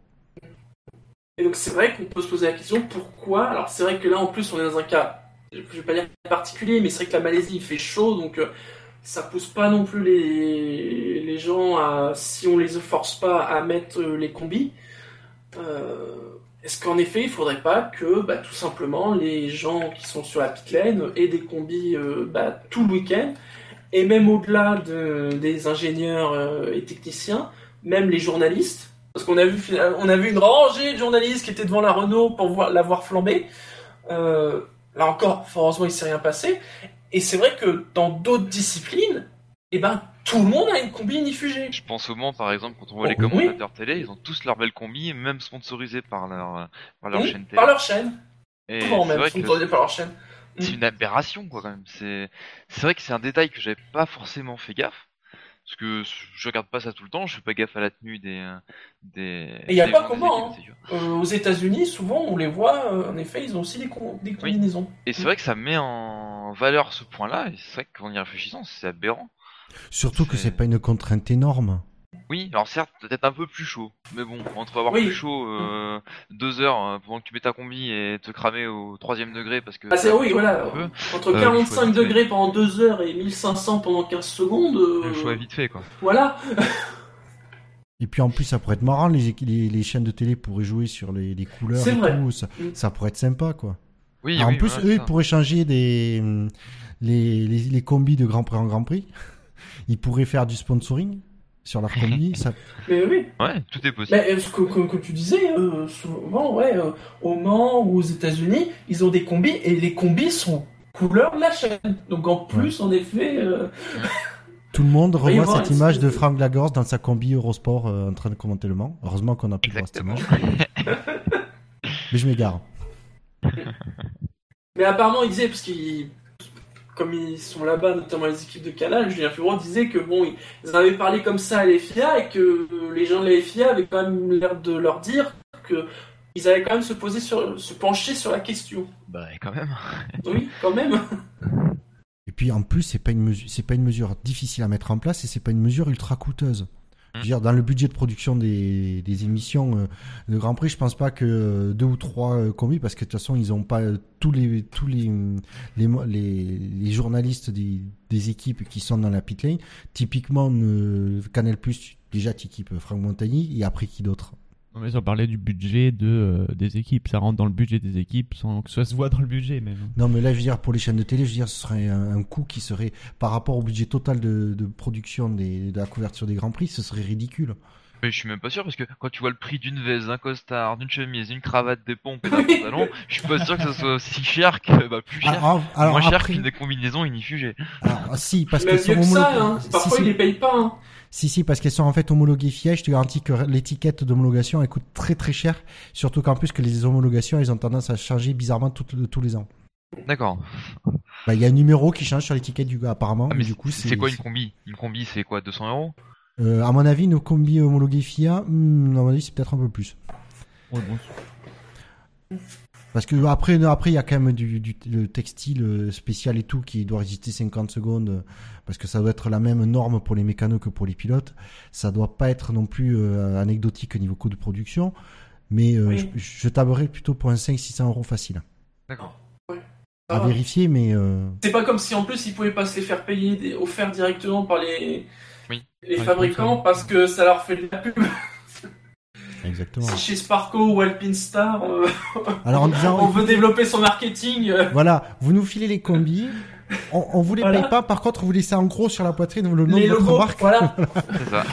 Et donc c'est vrai qu'on peut se poser la question pourquoi? Alors c'est vrai que là en plus on est dans un cas, je vais pas dire particulier, mais c'est vrai que la Malaisie il fait chaud donc euh, ça pousse pas non plus les, les gens à, si on les force pas à mettre euh, les combis. Euh, Est-ce qu'en effet il faudrait pas que bah, tout simplement les gens qui sont sur la pit lane aient des combis euh, bah, tout le week-end? Et même au-delà de- des ingénieurs et techniciens, même les journalistes? Parce qu'on a vu, on a vu une rangée de journalistes qui étaient devant la Renault pour voir, la voir flamber. Là encore, heureusement, il s'est rien passé. Et c'est vrai que dans d'autres disciplines, eh ben, tout le monde a une combi unifugée. Je pense au Mans, par exemple, quand on voit Oh, les oui. commentateurs télé, ils ont tous leur belle combi, même sponsorisés par leur, euh, par leur Oui, chaîne télé. par leur chaîne. Et Souvent même, par leur chaîne. c'est une aberration, quoi, quand même. C'est, c'est vrai que c'est un détail que j'avais pas forcément fait gaffe. Parce que je regarde pas ça tout le temps, je fais pas gaffe à la tenue des, des. Et y a des pas comment, équipes, sûr. Euh, aux États-Unis, souvent, on les voit, euh, en effet, ils ont aussi des, com- des combinaisons. Et c'est vrai que ça met en valeur ce point-là, et c'est vrai qu'en y réfléchissant, c'est aberrant. Surtout que c'est pas une contrainte énorme. Oui, alors certes, peut-être un peu plus chaud, mais bon, entre avoir Oui. plus chaud euh, deux heures euh, pendant que tu mets ta combi et te cramer au troisième degré parce que. Ah, c'est oui, voilà. un peu, Entre Euh, 45 faut éviter. degrés pendant 2 heures et 1500 pendant 15 secondes, euh, Le choix est vite fait, quoi. voilà. Et puis en plus, ça pourrait être marrant, les, équi- les, les chaînes de télé pourraient jouer sur les, les couleurs C'est et vrai. tout. Ça, Mm. ça pourrait être sympa, quoi. Oui, en plus, voilà, eux, c'est ils ça. pourraient changer des, hum, les, les, les combis de Grand Prix en Grand Prix. Ils pourraient faire du sponsoring sur leur combi. ça... Mais oui. Ouais, tout est possible. Mais euh, ce que, que, que tu disais, euh, souvent, ouais, euh, au Mans ou aux États-Unis, ils ont des combis et les combis sont couleur de la chaîne. Donc en plus, en effet, euh, Tout le monde revoit cette image de Franck Lagorce dans sa combi Eurosport euh, en train de commenter le Mans. Heureusement qu'on a pu voir cette image. Mais je m'égare. mais apparemment, ils disaient parce qu'ils, comme ils sont là-bas, notamment les équipes de Canal, Julien Fubron disait que bon, ils- avaient parlé comme ça à l'FIA et que les gens de la FIA avaient quand même l'air de leur dire que ils allaient quand même se poser sur, se pencher sur la question. Bah, quand même. Oui, quand même. Et puis en plus, c'est pas une mesure, c'est pas une mesure difficile à mettre en place et c'est pas une mesure ultra coûteuse. Je veux dire, dans le budget de production des, des émissions euh, de Grand Prix, je pense pas que euh, deux ou trois euh, combis, parce que de toute façon, ils ont pas tous les tous les les, les, les journalistes des, des équipes qui sont dans la pit lane. Typiquement, euh, Canal Plus, déjà, t'équipes Franck Montagny et après qui d'autre? Mais on parlait du budget de, euh, des équipes. Ça rentre dans le budget des équipes sans que ça se voit dans le budget même. Non, mais là, je veux dire, pour les chaînes de télé, je veux dire, ce serait un, un coût qui serait, par rapport au budget total de, de production des, de la couverture des Grands Prix, ce serait ridicule. Mais je suis même pas sûr parce que quand tu vois le prix d'une veste, d'un costard, d'une chemise, d'une cravate, des pompes et d'un pantalon, je suis pas sûr que ce soit aussi cher que, bah, plus cher. Alors, alors moins cher après- qu'une des combinaisons unifugées. alors, ah, si, parce mieux que ça, hein. si, Parfois, si, ils les payent pas. Hein. Si, si, parce qu'elles sont en fait homologuées FIA, je te garantis que l'étiquette d'homologation, elle coûte très très cher. Surtout qu'en plus que les homologations, elles ont tendance à changer bizarrement tous les ans. D'accord. Bah, il y a un numéro qui change sur l'étiquette du gars, apparemment. Ah, mais du coup, c'est quoi une combi? Une combi, c'est quoi 200 euros? Euh, à mon avis, nos combis homologués FIA, hmm, à mon avis, c'est peut-être un peu plus. Ouais, bon, Parce que après, après, il y a quand même du, du le textile euh, spécial et tout qui doit résister 50 secondes, euh, parce que ça doit être la même norme pour les mécanos que pour les pilotes. Ça doit pas être non plus euh, anecdotique au niveau coût de production, mais euh, Oui. je, je tablerais plutôt pour un 500-600 euros facile. D'accord. À va. vérifier, mais euh, C'est pas comme si en plus ils pouvaient pas se les faire payer, des- offerts directement par les, Oui. les fabricants parce que ça leur fait de la pub. Exactement. Si chez Sparco ou Alpine Star, euh, Alors en disant, on veut développer son marketing. euh, voilà, vous nous filez les combis, on, on vous les Voilà. paye pas, par contre, vous laissez en gros sur la poitrine le nom les de votre logos, marque. voilà. C'est ça.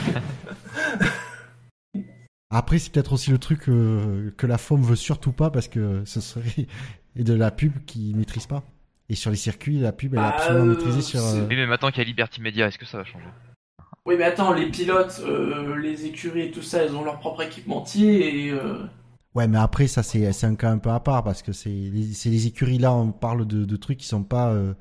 Après, c'est peut-être aussi le truc euh, que la FOM veut surtout pas parce que ce serait de la pub qu'ils maîtrisent pas. Et sur les circuits, la pub elle est Bah, absolument euh, maîtrisée sur. euh, Oui, mais maintenant qu'il y a Liberty Media, est-ce que ça va changer? Oui, mais attends, les pilotes, euh, les écuries et tout ça, elles ont leur propre équipementier et. euh, Ouais, mais après, ça, c'est c'est un cas un peu à part parce que c'est les, c'est les écuries là, on parle de, de trucs qui sont pas euh,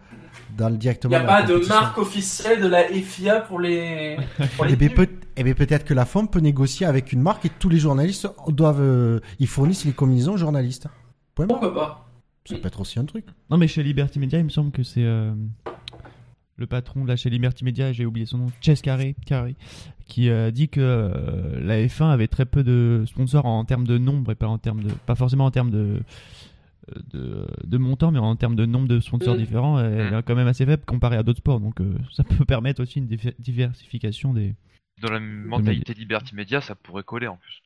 dans le Il directement. n'y a pas de marque officielle de la FIA pour les. Pour les Eh bien, peut, eh bien, peut-être que la FOM peut négocier avec une marque et tous les journalistes doivent. euh, ils fournissent les combinaisons aux journalistes. Point. Pourquoi pas Ça peut être aussi un truc. Non, mais chez Liberty Media, il me semble que c'est euh, le patron de la chez Liberty Media, j'ai oublié son nom, Chess Carré, Carré qui a dit que euh, la F1 avait très peu de sponsors en termes de nombre et pas en termes de, pas forcément en termes de de, de montant, mais en termes de nombre de sponsors Mm. différents, elle est quand même assez faible comparée à d'autres sports. Donc euh, ça peut permettre aussi une diver- diversification des. Dans la mentalité Liberty Media, ça pourrait coller en plus.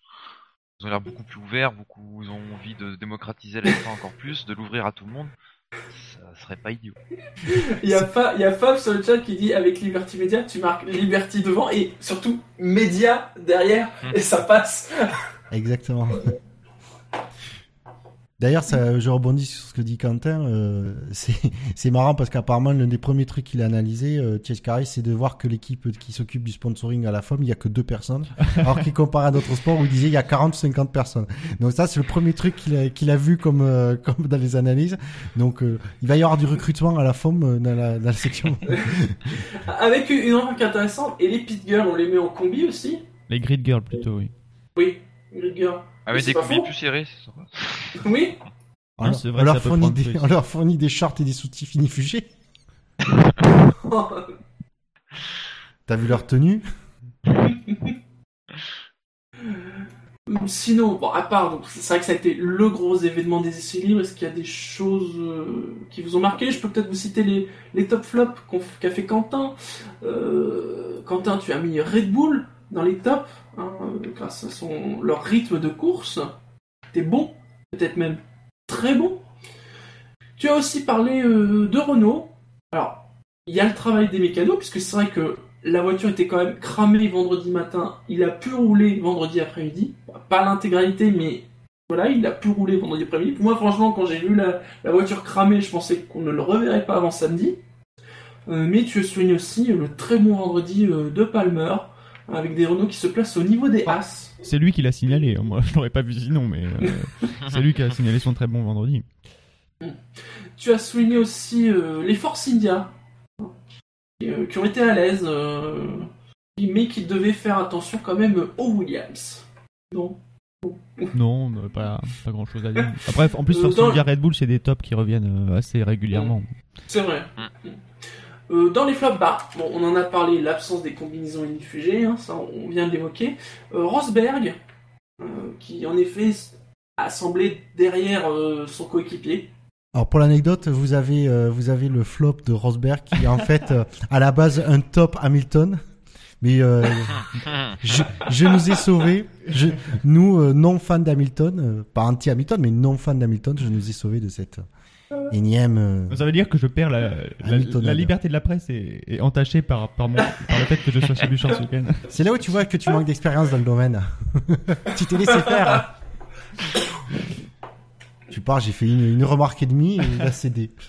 Ils ont l'air beaucoup plus ouverts, beaucoup, ils ont envie de démocratiser la F1 encore plus, de l'ouvrir à tout le monde. Ça serait pas idiot. Il y a, Fa- il y a Fab sur le chat qui dit avec Liberty Media, tu marques Liberty devant et surtout Media derrière Hmm. et ça passe. Exactement. D'ailleurs, ça, je rebondis sur ce que dit Quentin. euh, c'est c'est marrant parce qu'apparemment, l'un des premiers trucs qu'il a analysé, euh, Carey, c'est de voir que l'équipe qui s'occupe du sponsoring à la FOM, il y a que deux personnes. Alors qu'il compare à d'autres sports où il disait il y a 40 ou 50 personnes. Donc ça, c'est le premier truc qu'il a, qu'il a vu comme, euh, comme dans les analyses. Donc, euh, il va y avoir du recrutement à la FOM euh, dans, la, dans la section. Avec une remarque intéressante, et les pit girls, on les met en combi aussi Les grid girls plutôt, oui. Oui, grid girl. Avec c'est des combis plus serrés, c'est sympa. Oui On, leur- c'est vrai on que leur fournit des, on leur fournit des shorts et des soutifs finifugés. T'as vu leur tenue? Sinon, bon, à part, donc, c'est vrai que ça a été le gros événement des essais libres. Est-ce qu'il y a des choses euh, qui vous ont marqué? Je peux peut-être vous citer les, les top flops qu'a fait Quentin. Euh, Quentin, tu as mis Red Bull dans les tops, hein, grâce à son, leur rythme de course. T'es bon, peut-être même très bon. Tu as aussi parlé euh, de Renault. Alors, il y a le travail des mécanos, puisque c'est vrai que la voiture était quand même cramée vendredi matin. Il a pu rouler vendredi après-midi. Pas l'intégralité, mais voilà, il a pu rouler vendredi après-midi. Moi, franchement, quand j'ai vu la, voiture cramée, je pensais qu'on ne le reverrait pas avant samedi. Euh, mais tu soulignes aussi le très bon vendredi euh, de Palmer, avec des Renault qui se placent au niveau des As. C'est lui qui l'a signalé. hein. Moi, je l'aurais pas vu sinon, mais euh, c'est lui qui a signalé son très bon vendredi. Tu as souligné aussi euh, les Force India, qui, euh, qui ont été à l'aise, euh, mais qui devaient faire attention quand même aux Williams. Non. Non, euh, pas, pas grand chose à dire. Après, en plus, Euh, Force India Red Bull, c'est des tops qui reviennent euh, assez régulièrement. C'est vrai. Euh, dans les flops, bah, bon, on en a parlé, l'absence des combinaisons unifugées, hein, ça on vient de l'évoquer. Euh, Rosberg, euh, qui en effet a semblé derrière son coéquipier. Alors pour l'anecdote, vous avez vous avez le flop de Rosberg qui est en fait à la base un top Hamilton, mais je, nous ai sauvés. Nous non fans d'Hamilton, pas anti Hamilton, mais non fans d'Hamilton, je nous ai sauvés de cette énième. euh, Ça veut dire que je perds la, la, Hamiltonade. la liberté de la presse est, est entachée par, par, mon, par le fait que je sois chez Bouchard ce week-end. C'est là où tu vois que tu manques d'expérience dans le domaine. tu t'es laissé faire. Tu pars, j'ai fait une, une remarque et demie et il a cédé.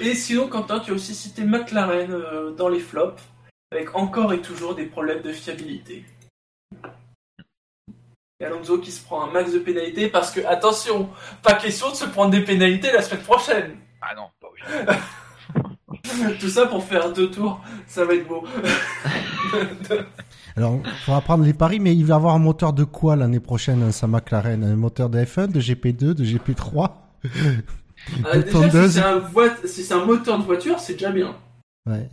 Et sinon, Quentin, tu as aussi cité McLaren euh, dans les flops, avec encore et toujours des problèmes de fiabilité. Et Alonso qui se prend un max de pénalités parce que, attention, pas question de se prendre des pénalités la semaine prochaine. Ah non, pas obligé. Tout ça pour faire deux tours, ça va être beau. Alors, il faudra prendre les paris, mais il va avoir un moteur de quoi l'année prochaine, hein, sa McLaren? Un moteur de F1, de GP2, de GP3 Euh, De déjà, si c'est un, si c'est un moteur de voiture, c'est déjà bien. Ouais.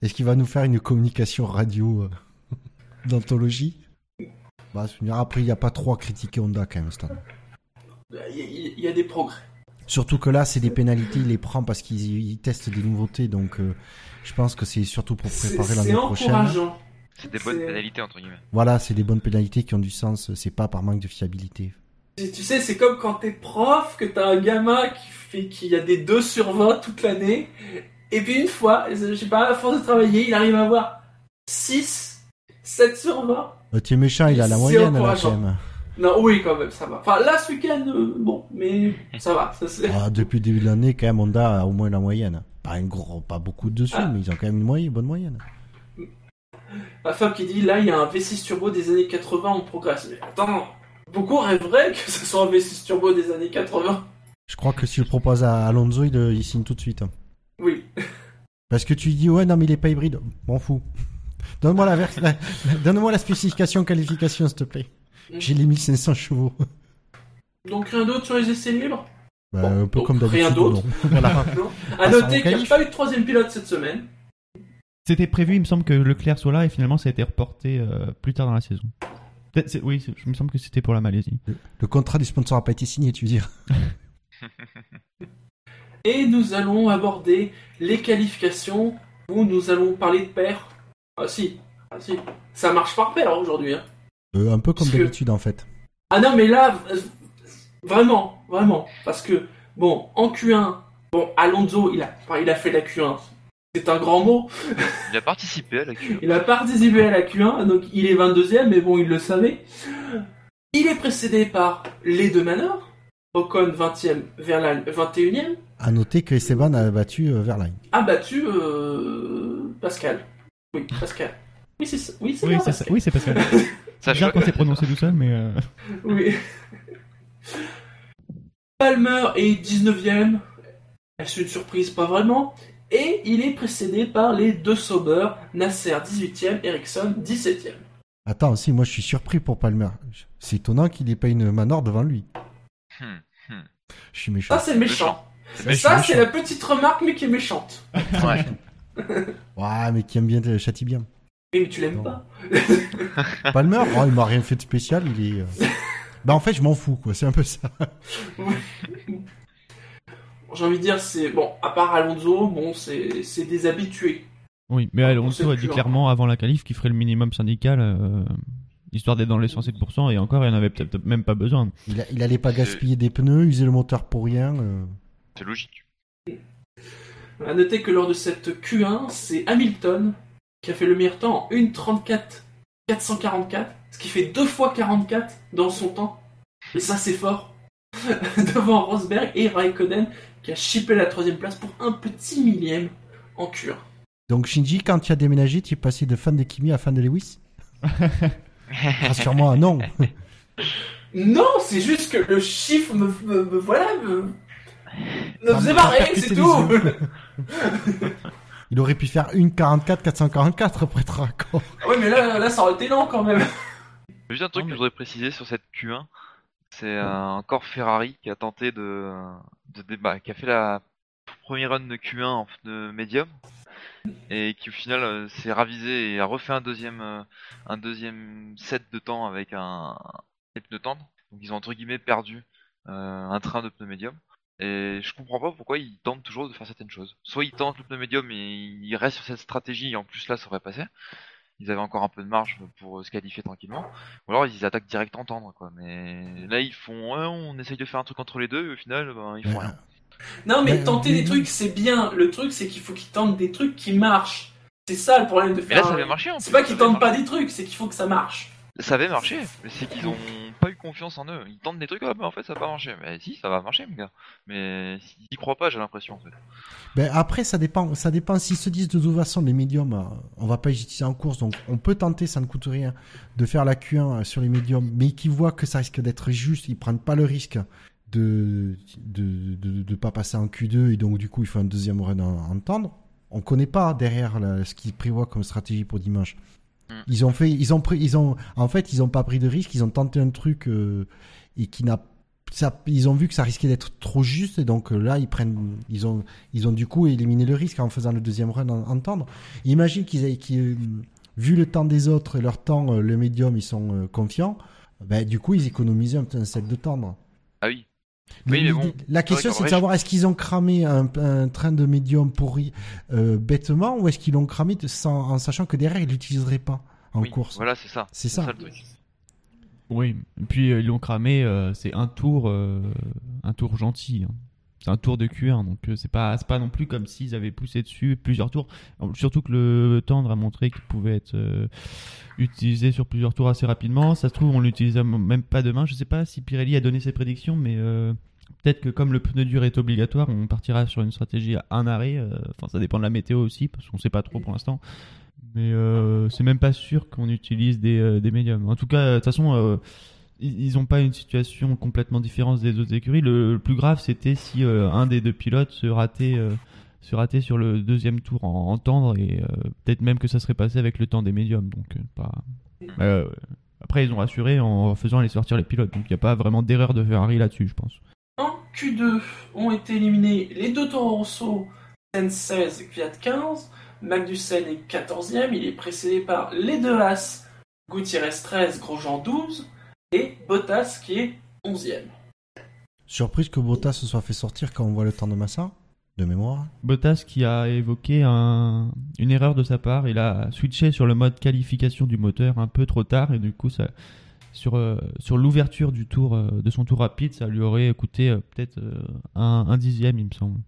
Est-ce qu'il va nous faire une communication radio euh, d'anthologie? Bah, Après, il n'y a pas trop à critiquer Honda quand même, Stan. Il y, a- il y a des progrès. Surtout que là, c'est des pénalités, il les prend parce qu'ils ils testent des nouveautés, donc euh, je pense que c'est surtout pour C'est préparer c'est l'année prochaine. encourageant. C'est des bonnes C'est- pénalités entre guillemets. Voilà, c'est des bonnes pénalités qui ont du sens, c'est pas par manque de fiabilité. Tu tu sais, c'est comme quand t'es prof, que t'as un gamin qui fait qu'il y a des 2 sur 20 toute l'année, et puis une fois, je sais pas, à force de travailler, il arrive à avoir 6, 7 sur 20. Euh, tu es méchant, il a la moyenne là quand même. Non, oui, quand même, ça va. Enfin, là, ce week-end, euh, bon, mais ça va. Ça, c'est... Ah, depuis le début de l'année, quand même, Honda a au moins la moyenne. Pas, un gros, pas beaucoup dessus, Ah. mais ils ont quand même une moyenne, bonne moyenne. La femme qui dit, là, il y a un V6 turbo des années 80, on progresse. Mais attends, beaucoup rêveraient que ce soit un V6 turbo des années 80. Je crois que si je le propose à Alonso, il, il signe tout de suite. Oui. Parce que tu dis, ouais, non, mais il est pas hybride. M'en fous. Donne-moi la, vers- la- la- donne-moi la spécification qualification, s'il te plaît. J'ai les 1500 chevaux. Donc, rien d'autre sur les essais libres Bah, Bon, un peu comme d'habitude. rien d'autre. Voilà. Ah, À noter qu'il n'y a pas eu de troisième pilote cette semaine. C'était prévu, il me semble que Leclerc soit là et finalement ça a été reporté euh, plus tard dans la saison. Peut-être- Oui, c'est- je me semble que c'était pour la Malaisie. Le contrat du sponsor a pas été signé, tu veux dire. Et nous allons aborder les qualifications où nous allons parler de paire. Ah si, ah si. Ça marche par paire aujourd'hui. Hein. Euh, un peu comme Parce que- d'habitude, en fait. Ah non, mais là, vraiment, vraiment. Parce que, bon, en Q1, bon, Alonso, il a, enfin, il a fait la Q1. C'est un grand mot. Il a participé à la Q1. Il a participé à la Q1, donc il est 22ème, mais bon, il le savait. Il est précédé par les deux Manor. Ocon 20ème, Verlaine 21ème. À noter que Esteban a battu euh, Verlaine. A battu euh, Pascal. Oui, Pascal. Oui, c'est ça. Oui, c'est c'est. Pascal. Oui, c'est Pascal. Ça Bizarre quand c'est prononcé tout seul, mais euh, Oui. Palmer est 19ème. Est-ce une surprise Pas vraiment. Et il est précédé par les deux Sauber, Nasser 18ème, Ericsson 17ème. Attends, si, moi je suis surpris pour Palmer. C'est étonnant qu'il ait pas une Manor devant lui. Hmm, hmm. Je suis méchant. Ça, c'est méchant. C'est méchant, Ça, c'est la petite remarque, mais qui est méchante. Ouais. Ouais, mais qui aime bien, te châtie bien. Mais tu l'aimes pas Palmer, oh, il m'a rien fait de spécial, il est. euh, Bah en fait, je m'en fous, quoi. C'est un peu ça. J'ai envie de dire, c'est. Bon, à part Alonso, bon, c'est c'est des habitués. oui. Mais On Alonso a dit clairement avant la qualif qu'il ferait le minimum syndical, euh, histoire d'être dans les 107%, et encore, il en avait peut-être même pas besoin. Il, il allait pas gaspiller des pneus, user le moteur pour rien. euh. C'est logique. À noter que lors de cette Q1, c'est Hamilton qui a fait le meilleur temps en 1.34 444, ce qui fait deux fois 44 dans son temps. Et ça, c'est fort. Devant Rosberg et Raikkonen qui a chippé la troisième place pour un petit millième en Q1. Donc Shinji, quand tu as déménagé, tu es passé de fan de Kimi à fan de Lewis? Rassure-moi, non. Non, c'est juste que le chiffre me, me- me- voilà me, me faisait marrer, c'est tout. Il aurait pu faire une 44 444 pour être raccord. ouais, mais là, là, ça aurait été lent quand même. Juste un truc Non, que je voudrais préciser sur cette Q1, c'est euh, encore Ferrari qui a tenté de, de débat, qui a fait la première run de Q1 en de médium et qui au final euh, s'est ravisé et a refait un deuxième euh, un deuxième set de temps avec un des pneus tendres. Donc ils ont entre guillemets perdu euh, un train de pneus médium. Et je comprends pas pourquoi ils tentent toujours de faire certaines choses. Soit ils tentent le pneu médium et ils restent sur cette stratégie et en plus là ça aurait passé. Ils avaient encore un peu de marge pour euh, se qualifier tranquillement. Ou alors ils attaquent direct en tendre quoi. Mais là ils font ouais, on essaye de faire un truc entre les deux et au final ben, ils font rien. Non, mais Mais, tenter des trucs, c'est bien. Le truc, c'est qu'il faut qu'ils tentent des trucs qui marchent. C'est ça le problème de Mais faire. là ça avait marché en C'est pas ça qu'ils tentent pas des trucs, c'est qu'il faut que ça marche. Ça avait marché, mais c'est qu'ils ont pas eu confiance en eux. Ils tentent des trucs, ah bah en fait ça va pas marché. Mais si, ça va marcher, mes gars. Mais ils y croient pas, j'ai l'impression en fait. Ben après, ça dépend. Ça dépend. S'ils se disent de toute façon, les médiums, euh, on va pas les utiliser en course, donc on peut tenter, ça ne coûte rien, de faire la Q1 sur les médiums, mais qu'ils voient que ça risque d'être juste, ils prennent pas le risque de de, de pas passer en Q2 et donc du coup il faut un deuxième run en, en tendre. On connaît pas derrière ce qu'ils prévoient comme stratégie pour dimanche. Mm. Ils ont fait, ils ont pris, ils ont, en fait, ils ont pas pris de risque, ils ont tenté un truc euh, et qui n'a ça, ils ont vu que ça risquait d'être trop juste et donc euh, là ils prennent, ils ont, ils ont du coup éliminé le risque en faisant le deuxième run en, en tendre. Imagine qu'ils aient, euh, vu le temps des autres et leur temps, euh, le médium, ils sont confiants. Ben, du coup, ils économisaient un, un set de tendre. Ah oui. Oui, mais bon, L'idée- La question, c'est de savoir est-ce qu'ils ont cramé un, un train de médium pourri euh, bêtement ou est-ce qu'ils l'ont cramé de- sans, en sachant que derrière ils l'utiliseraient pas en oui, course? Voilà, c'est ça. C'est ça. le truc. Oui, et puis euh, ils l'ont cramé, euh, c'est un tour, euh, un tour gentil. hein. C'est un tour de Q1, donc euh, c'est pas, pas non plus comme s'ils avaient poussé dessus plusieurs tours. Surtout que le tendre a montré qu'il pouvait être euh, utilisé sur plusieurs tours assez rapidement. Ça se trouve, on l'utilise même pas demain. Je sais pas si Pirelli a donné ses prédictions, mais euh, peut-être que comme le pneu dur est obligatoire, on partira sur une stratégie à un arrêt. Enfin, ça dépend de la météo aussi, parce qu'on sait pas trop pour l'instant. Mais c'est même pas sûr qu'on utilise des, des médiums. En tout cas, de toute façon ils n'ont pas une situation complètement différente des autres écuries. Le, plus grave, c'était si euh, un des deux pilotes se ratait, euh, se ratait sur le deuxième tour en, tendre et euh, peut-être même que ça serait passé avec le temps des médiums. Donc, pas... après, ils ont rassuré en faisant aller sortir les pilotes. Donc, il n'y a pas vraiment d'erreur de Ferrari là-dessus, je pense. En Q2 ont été éliminés les deux Toro Rosso, 16, Kvyat 15. Magnussen est 14e, il est précédé par les deux As, Gutiérrez 13, Grosjean 12 et Bottas qui est 11e. Surprise que Bottas se soit fait sortir quand on voit le temps de Massa de mémoire. Bottas qui a évoqué une erreur de sa part, il a switché sur le mode qualification du moteur un peu trop tard et du coup ça, sur, euh, sur l'ouverture du tour euh, de son tour rapide, ça lui aurait coûté euh, peut-être un, dixième il me semble.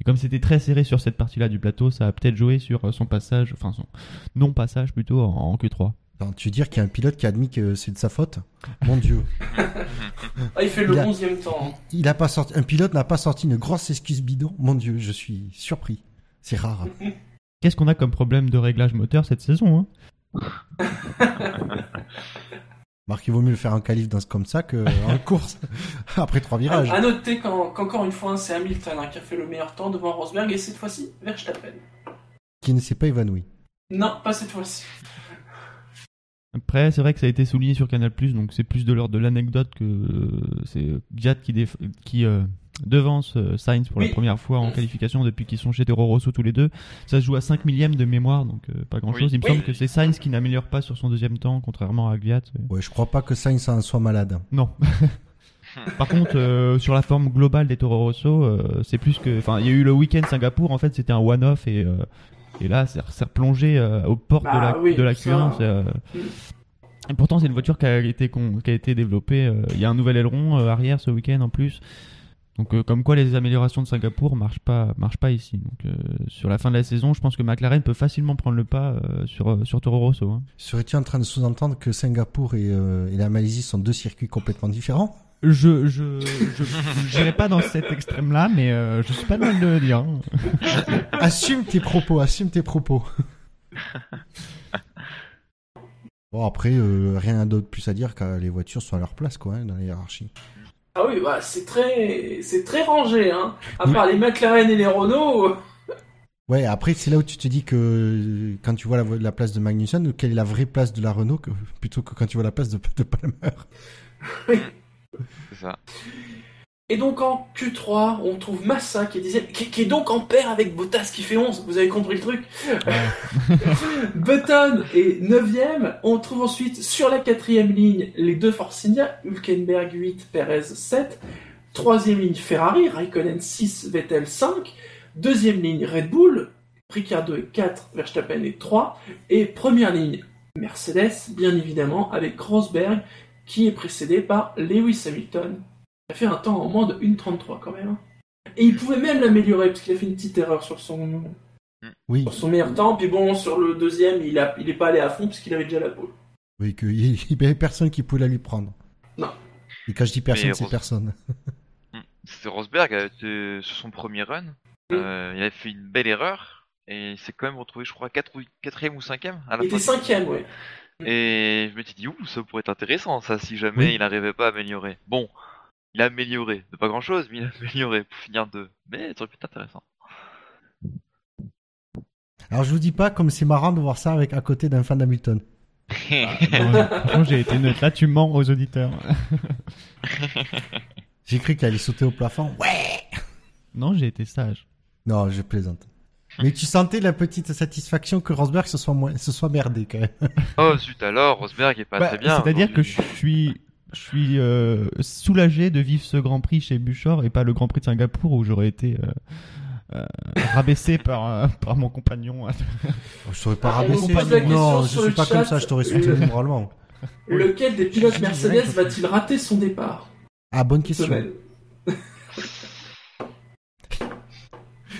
Et comme c'était très serré sur cette partie-là du plateau, ça a peut-être joué sur son passage, enfin son non passage plutôt en Q3 tu veux dire qu'il y a un pilote qui a admis que c'est de sa faute? Mon Dieu. ah, il fait le 11 temps. Il a pas sorti, un pilote n'a pas sorti une grosse excuse bidon. Mon Dieu, je suis surpris. C'est rare. Qu'est-ce qu'on a comme problème de réglage moteur cette saison hein? Marc, il vaut mieux le faire en qualif dans, comme ça qu'en course après trois virages. À, noter qu'encore une fois, c'est Hamilton hein, qui a fait le meilleur temps devant Rosberg et cette fois-ci Verstappen. Qui ne s'est pas évanoui. Non, pas cette fois-ci. Après, c'est vrai que ça a été souligné sur Canal+, donc c'est plus de l'ordre de l'anecdote que euh, c'est Giat qui, qui euh, devance euh, Sainz pour la première fois en qualification depuis qu'ils sont chez Toro Rosso tous les deux. Ça se joue à 5 millièmes de mémoire, donc pas grand-chose. Il me semble que c'est Sainz qui n'améliore pas sur son deuxième temps, contrairement à Gviat. Ouais, je crois pas que Sainz soit malade. Non. Par contre, sur la forme globale des Toro Rosso, c'est plus que. Enfin, il y a eu le week-end Singapour, en fait, c'était un one-off et et là, c'est replongé euh, aux portes de la, bah de la Q1. Euh, et pourtant, c'est une voiture qui a été, qui a été développée. Euh, il y a un nouvel aileron arrière ce week-end en plus. Donc, comme quoi les améliorations de Singapour marchent pas, marchent pas ici. Donc, sur la fin de la saison, je pense que McLaren peut facilement prendre le pas sur, sur Toro Rosso. Hein. Serais-tu en train de sous-entendre que Singapour et, et la Malaisie sont deux circuits complètement différents? Je je je n'irai pas dans cet extrême là mais euh, je suis pas mal de le dire assume tes propos assume tes propos. Bon après euh, rien d'autre plus à dire que les voitures sont à leur place quoi hein, dans la hiérarchie. Ah oui bah, c'est très c'est très rangé hein. À part les McLaren et les Renault. Ouais, après, c'est là où tu te dis que quand tu vois la, place de Magnussen, quelle est la vraie place de la Renault plutôt que quand tu vois la place de, de Palmer? Ça. Et donc en Q3, on trouve Massa qui est, qui, est donc en paire avec Bottas qui fait 11. Vous avez compris le truc Button est 9ème. On trouve ensuite sur la quatrième ligne les deux Force India, Hülkenberg 8, Perez 7. Troisième ligne Ferrari, Raikkonen 6, Vettel 5. Deuxième ligne Red Bull, Ricciardo est 4, Verstappen est 3. Et première ligne Mercedes, bien évidemment, avec Rosberg qui est précédé par Lewis Hamilton, qui a fait un temps en moins de 1.33 quand même. Hein. Et il pouvait même l'améliorer, parce qu'il a fait une petite erreur sur son, oui. sur son meilleur temps, puis bon, sur le deuxième, il n'est il est pas allé à fond, puisqu'il avait déjà la pole. Oui, qu'il n'y avait personne qui pouvait la lui prendre. Non. Et quand je dis personne, c'est personne. Hmm. C'est Rosberg, sur son premier run, euh, il avait fait une belle erreur, et il s'est quand même retrouvé, je crois, 4 4 ou 5 à la Il était 5 ouais. Et je me suis dit, ouh, ça pourrait être intéressant, ça, si jamais il n'arrivait pas à améliorer. Bon, il a amélioré, de pas grand chose, mais il a amélioré pour finir deux. Mais ça aurait pu être intéressant. Alors je vous dis pas comme c'est marrant de voir ça avec à côté d'un fan d'Hamilton. Ah, j'ai été neutre. Là, tu mens aux auditeurs. j'ai cru qu'il allait sauter au plafond. Ouais. Non, j'ai été sage. Non, je plaisante. Mais tu sentais la petite satisfaction que Rosberg se soit, se soit merdé quand même. Oh zut alors, Rosberg est pas bah, très bien. C'est-à-dire que je suis, je suis euh, soulagé de vivre ce Grand Prix chez Buchor et pas le Grand Prix de Singapour où j'aurais été euh, euh, rabaissé par, par mon compagnon. je serais pas ah, rabaissé. Non, je suis pas comme ça, je t'aurais soutenu moralement. Lequel des pilotes Mercedes va-t-il rater son départ? Ah, bonne question.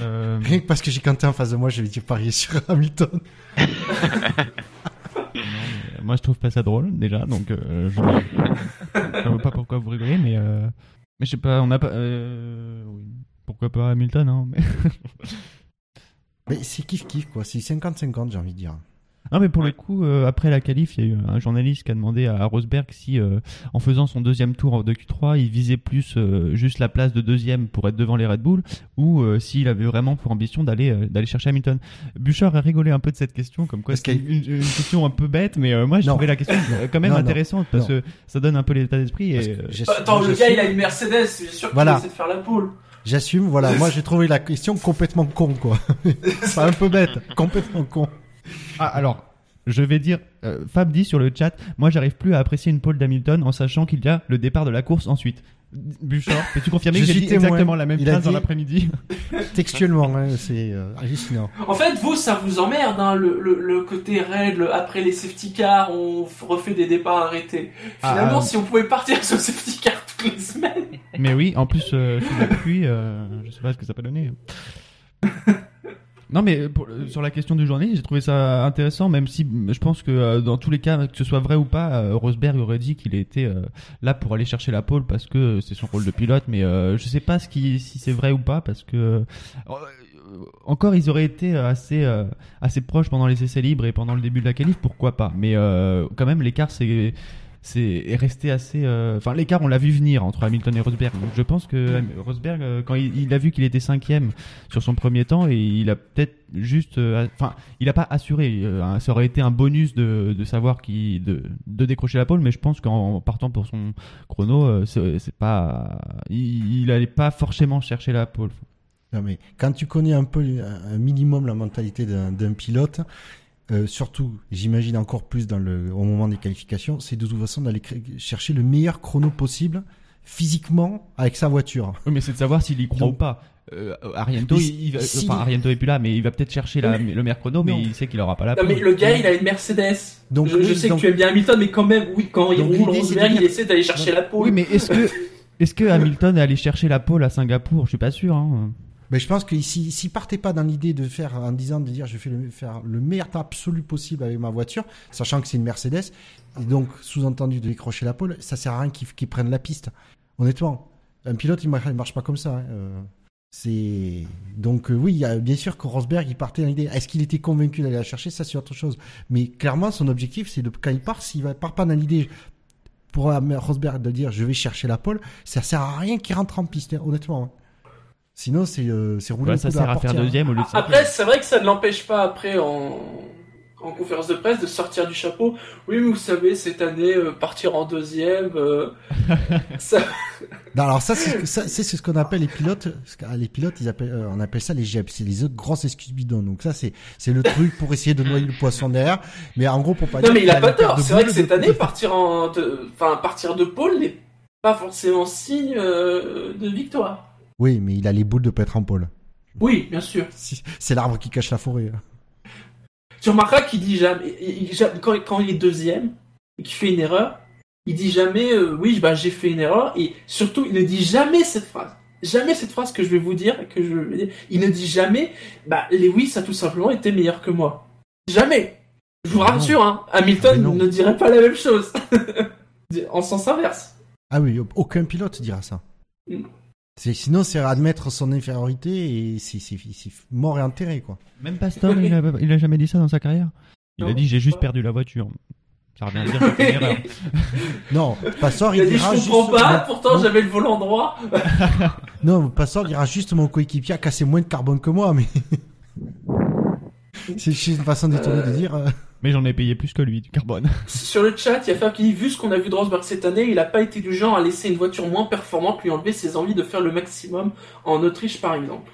Euh, Rien que parce que j'ai Quentin en face de moi, je vais dire parier sur Hamilton. non, mais, euh, moi, je trouve pas ça drôle déjà, donc euh, je je vois pas pourquoi vous rigolez, mais euh, mais je sais pas, on a pas. euh, oui, pourquoi pas Hamilton, hein mais... Mais c'est kiff-kiff, quoi. C'est 50-50, j'ai envie de dire. Non, mais pour le coup, euh, après la qualif, il y a eu un journaliste qui a demandé à Rosberg si, euh, en faisant son deuxième tour de Q3, il visait plus euh, juste la place de deuxième pour être devant les Red Bull, ou euh, s'il avait vraiment pour ambition d'aller euh, d'aller chercher Hamilton. Bouchard a rigolé un peu de cette question, comme quoi Parce c'est une, question un peu bête, mais euh, moi j'ai trouvé la question quand même Non, non. intéressante parce Non. que ça donne un peu l'état d'esprit. Et que Attends, le gars, il a une Mercedes, c'est sûr qu'il Voilà. essaie de faire la poule. J'assume, voilà. Moi, j'ai trouvé la question complètement con, quoi. Pas un peu bête, complètement con. Ah, alors, je vais dire, euh, Fab dit sur le chat, moi j'arrive plus à apprécier une pole d'Hamilton en sachant qu'il y a le départ de la course ensuite. Bouchard, peux-tu confirmer Je que j'ai suis dit témoin. exactement la même Il a phrase dans l'après-midi Textuellement, hein, c'est euh, hallucinant. En fait, vous, ça vous emmerde, hein, le, le, le côté règle, après les safety cars, on refait des départs arrêtés. Finalement, Ah, si on pouvait partir sur safety car toutes les semaines. Mais oui, en plus, euh, sous la pluie, euh, je sais pas ce que ça peut donner. Non, mais pour- euh, sur la question du journaliste, j'ai trouvé ça intéressant, même si euh, je pense que euh, dans tous les cas, que ce soit vrai ou pas, euh, Rosberg aurait dit qu'il était euh, là pour aller chercher la pole parce que euh, c'est son rôle de pilote, mais euh, je sais pas ce qui, si c'est vrai ou pas parce que euh, euh, encore ils auraient été assez euh, proches pendant les essais libres et pendant le début de la qualif, pourquoi pas Mais euh, quand même, l'écart c'est c'est est resté assez. euh, Enfin, l'écart, on l'a vu venir entre Hamilton et Rosberg. Donc, je pense que Rosberg, euh, quand il, a vu qu'il était cinquième sur son premier temps, et il a peut-être juste. euh, Enfin, il a pas assuré. ça aurait été un bonus de, savoir qui de, décrocher la pole, mais je pense qu'en partant pour son chrono, c'est pas. Il, il allait pas forcément chercher la pole. Non, mais quand tu connais un peu, un minimum la mentalité d'un pilote, euh, surtout, j'imagine encore plus dans le, au moment des qualifications, c'est de toute façon d'aller chercher le meilleur chrono possible physiquement avec sa voiture. Oui, mais c'est de savoir s'il y croit Donc- ou pas. Euh, Ariento, il, il si- enfin, Ariento est plus là, mais il va peut-être chercher la- le meilleur chrono, mais Non. il sait qu'il aura pas la Non, pole. mais le gars, il a une Mercedes. Donc, je, sais donc- que tu aimes bien Hamilton, mais quand même, oui, quand il roule Rosberg, dire- il essaie d'aller chercher la pole. Oui, mais est-ce que, est-ce que Hamilton est allé chercher la pole à Singapour? Je suis pas sûr. Hein. Mais je pense que s'il s'il partait pas dans l'idée de faire, en disant de dire je fais le, faire le meilleur temps absolu possible avec ma voiture, sachant que c'est une Mercedes, et donc sous-entendu de décrocher la pole, ça sert à rien qu'il qu'il prenne la piste. Honnêtement, un pilote il marche, pas comme ça. hein, euh, c'est donc euh, oui, bien sûr que Rosberg il partait dans l'idée. Est-ce qu'il était convaincu d'aller la chercher? Ça c'est autre chose. Mais clairement son objectif c'est de quand il part, s'il part pas dans l'idée pour Rosberg de dire je vais chercher la pole, ça sert à rien qu'il rentre en piste. hein, honnêtement. hein. Sinon, c'est euh, c'est rouler Ouais, ça sert à faire hein. deuxième au lieu de Après, c'est vrai que ça ne l'empêche pas après en, en conférence de presse de sortir du chapeau. Oui, mais vous savez, cette année, euh, partir en deuxième, euh, ça... Non, alors ça, c'est ce qu'on appelle les pilotes. que- Les pilotes, ils appellent, euh, on appelle ça les GEP. C'est les autres grosses excuses bidons. Donc ça, c'est c'est le truc pour essayer de noyer le poisson derrière. Mais en gros, pour pas Non, dire mais il a pas tort. C'est vrai que cette de- année, partir en, de... enfin, partir de pôle n'est pas forcément signe euh, de victoire. Oui, mais il a les boules de pas être en pôle. Oui, bien sûr. C'est l'arbre qui cache la forêt. Tu remarqueras qu'il dit jamais, il- il- quand, quand il est deuxième et qu'il fait une erreur, il dit jamais euh, oui bah j'ai fait une erreur et surtout il ne dit jamais cette phrase. Jamais cette phrase que je vais vous dire que je vais dire. Il ne dit jamais bah Lewis a tout simplement été meilleur que moi. Jamais. Je vous rassure hein, Hamilton ne dirait pas la même chose. en sens inverse. Ah oui, aucun pilote dira ça. Mm. C'est sinon, c'est admettre son infériorité et c'est c'est- c'est mort et enterré quoi. Même Pastor, il a, il a jamais dit ça dans sa carrière. Il Non. a dit j'ai juste perdu la voiture. Ça revient à dire que c'est une erreur. Non, Passor, Il il, a dit je dira comprends juste- pas, pourtant j'avais le volant droit. Non, Passor dira juste mon coéquipier a cassé moins de carbone que moi, mais c'est juste une façon détournée de dire. Mais j'en ai payé plus que lui du carbone. Sur le chat, il y a Fab qui dit vu ce qu'on a vu de Rosberg cette année, il n'a pas été du genre à laisser une voiture moins performante lui enlever ses envies de faire le maximum en Autriche par exemple.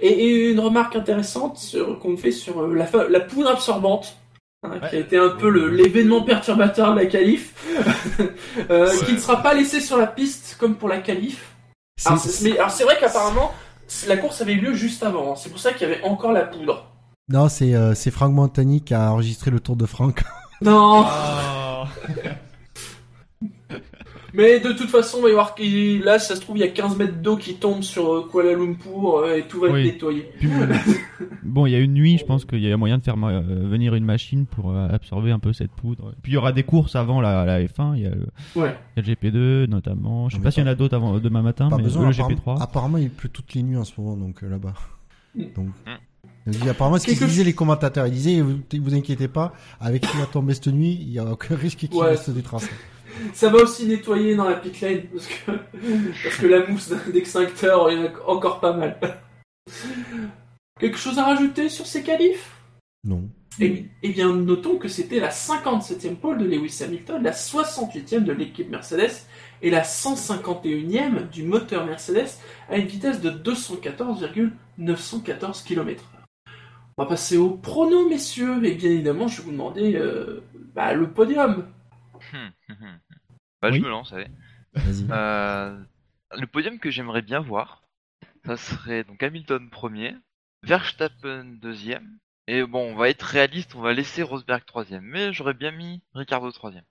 Et, et une remarque intéressante qu'on fait sur euh, la, poudre absorbante, hein, qui a été un peu l'événement perturbateur de la qualif, euh, qui ne sera pas laissé sur la piste comme pour la qualif. alors, c'est vrai qu'apparemment la course avait eu lieu juste avant, hein. c'est pour ça qu'il y avait encore la poudre. Non, c'est euh, c'est Franck Montagny qui a enregistré le Tour de Franck. Non Mais de toute façon, il va y avoir qu'il- là, ça se trouve, il y a 15 mètres d'eau qui tombent sur euh, Kuala Lumpur euh, et tout va Oui. être nettoyé. Puis, euh, bon, il y a une nuit, je pense qu'il y a moyen de faire euh, venir une machine pour euh, absorber un peu cette poudre. Puis il y aura des courses avant la, la F1, il y, a le, Ouais. il y a le GP2 notamment. Je sais Non, pas s'il y en a d'autres avant demain matin, Pas mais besoin, le apparemment, GP3. apparemment, il pleut toutes les nuits en ce moment, donc euh, là-bas. Mm. Donc, Mm. Dit, apparemment, ce qu'ils disaient les commentateurs, ils disaient, vous, vous inquiétez pas, avec qui va tomber cette nuit, il y a aucun risque qu'il Ouais. reste des traces. Ça va aussi nettoyer dans la pit lane parce que, parce que la mousse d'extincteur, il y en a encore pas mal. Quelque chose à rajouter sur ces qualifs? Non. Eh eh bien, notons que c'était la 57e pole de Lewis Hamilton, la 68e de l'équipe Mercedes et la 151e du moteur Mercedes à une vitesse de 214,914 km. On va passer au prono, messieurs, et bien évidemment, je vais vous demander euh, bah, le podium. Hum, hum, hum. Bah, Oui. je me lance, allez. Euh, le podium que j'aimerais bien voir, ça serait donc Hamilton premier, Verstappen deuxième, et bon, on va être réaliste, on va laisser Rosberg troisième, mais j'aurais bien mis Ricardo troisième.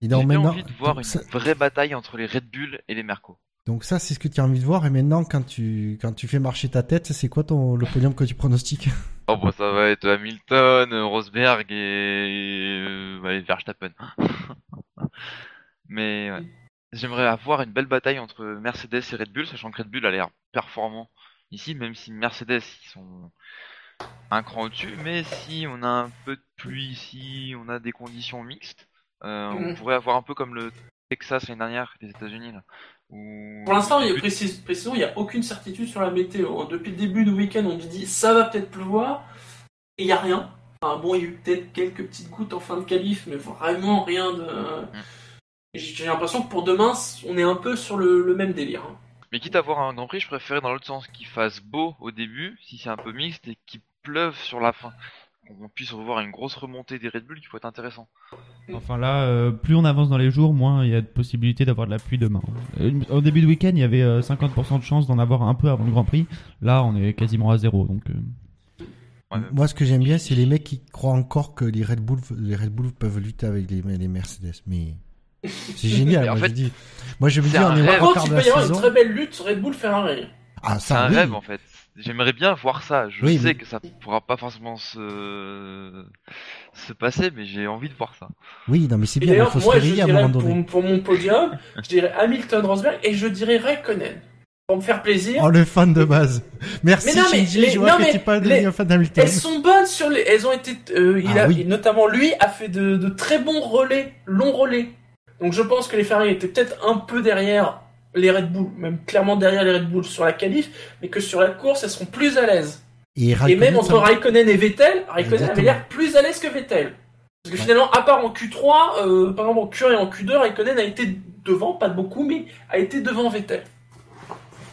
J'ai donc bien maintenant, envie de voir donc une ça, vraie bataille entre les Red Bull et les Merco. donc ça, c'est ce que tu as envie de voir. Et maintenant, quand tu, quand tu fais marcher ta tête, c'est quoi ton, le podium que tu pronostiques? Oh bah ça va être Hamilton, euh, Rosberg et, ouais, Verstappen. mais ouais. j'aimerais avoir une belle bataille entre Mercedes et Red Bull, sachant que Red Bull a l'air performant ici, même si Mercedes ils sont un cran au-dessus. Mais si on a un peu de pluie, si on a des conditions mixtes, euh, on Mhm. pourrait avoir un peu comme le Texas l'année dernière des États-Unis là. Pour l'instant, il y a précis- il n'y a aucune certitude sur la météo. Depuis le début du week-end, on nous dit ça va peut-être pleuvoir, et il n'y a rien. Enfin, bon, il y a eu peut-être quelques petites gouttes en fin de qualif, mais vraiment rien de. Et J'ai l'impression que pour demain, on est un peu sur le, le même délire. hein. Mais quitte à avoir un Grand Prix, je préférais dans l'autre sens qu'il fasse beau au début, si c'est un peu mixte, et qu'il pleuve sur la fin. Qu'on puisse revoir une grosse remontée des Red Bull qui pourrait être intéressant. Enfin là, euh, plus on avance dans les jours, moins il y a de possibilités d'avoir de la pluie demain. Euh, Au début de week-end, il y avait euh, 50% de chance d'en avoir un peu avant le Grand Prix. Là, on est quasiment à zéro. Donc, euh, Ouais, Moi, ce que j'aime bien, c'est les mecs qui croient encore que les Red Bull, les Red Bull peuvent lutter avec les, les Mercedes. Mais c'est génial. Moi, fait, je dis. Moi, je me c'est dis, un on est Par contre, il peut y avoir une très belle lutte Red Bull Ferrari. Ah, C'est un oui. rêve en fait. J'aimerais bien voir ça. Je Oui, sais mais- que ça pourra pas forcément se se passer, mais j'ai envie de voir ça. Oui, non, mais c'est bien. Il faut se moi, je réveiller à un dirais moment donné. pour, pour mon podium, je dirais Hamilton, Rosberg, et je dirais Raikkonen. Pour me faire plaisir. Oh, le fan de base. Merci, Mais non, mais Shinji. les- Je vois non, que pas les- un fan d'Hamilton. Elles sont bonnes sur les. Elles ont été. euh, il Ah a, oui. Notamment lui a fait de, de très bons relais, longs relais. Donc je pense que les Ferrari étaient peut-être un peu derrière les Red Bull, même clairement derrière les Red Bull sur la qualif, mais que sur la course elles seront plus à l'aise. Et, même entre ça- Raikkonen et Vettel, Raikkonen avait l'air plus à l'aise que Vettel. Parce que finalement, à part en Q3, euh, par exemple en Q1 et en Q2, Raikkonen a été devant, pas beaucoup, mais a été devant Vettel.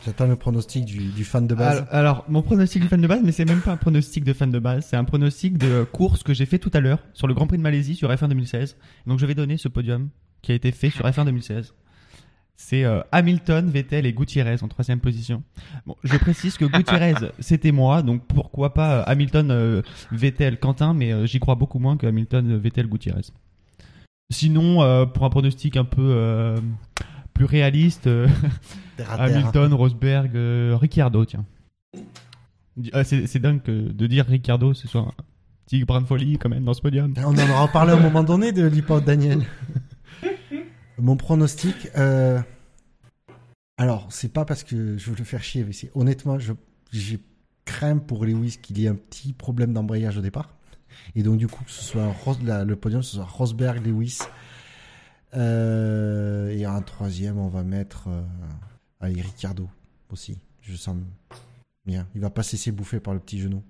J'attends le pronostic du, du fan de base. alors, alors, mon pronostic de fan de base, mais c'est même pas un pronostic de fan de base, c'est un pronostic de course que j'ai fait tout à l'heure sur le Grand Prix de Malaisie sur F1 2016. Donc je vais donner ce podium qui a été fait sur F1 2016. C'est euh, Hamilton, Vettel et Gutiérrez en troisième position. Bon, je précise que Gutiérrez c'était moi, donc pourquoi pas euh, Hamilton, euh, Vettel, Quentin, mais j'y crois beaucoup moins que Hamilton, Vettel, Gutiérrez. Sinon, pour un pronostic un peu plus réaliste. Hamilton, Rosberg, Ricciardo, tiens. C'est dingue de dire Ricciardo, ce soit un petit brin de folie quand même dans ce podium. On en aura parlé à un moment donné de l'hypothèse Daniel. Mon pronostic, euh... alors c'est pas parce que je veux le faire chier, mais honnêtement, j'ai craint pour Lewis qu'il y ait un petit problème d'embrayage au départ, et donc du coup que ce soit un le podium, ce soit Rosberg, Lewis, euh... et en troisième on va mettre euh... allez Ricciardo aussi, je sens bien, il va pas se laisser bouffer par le petit genou.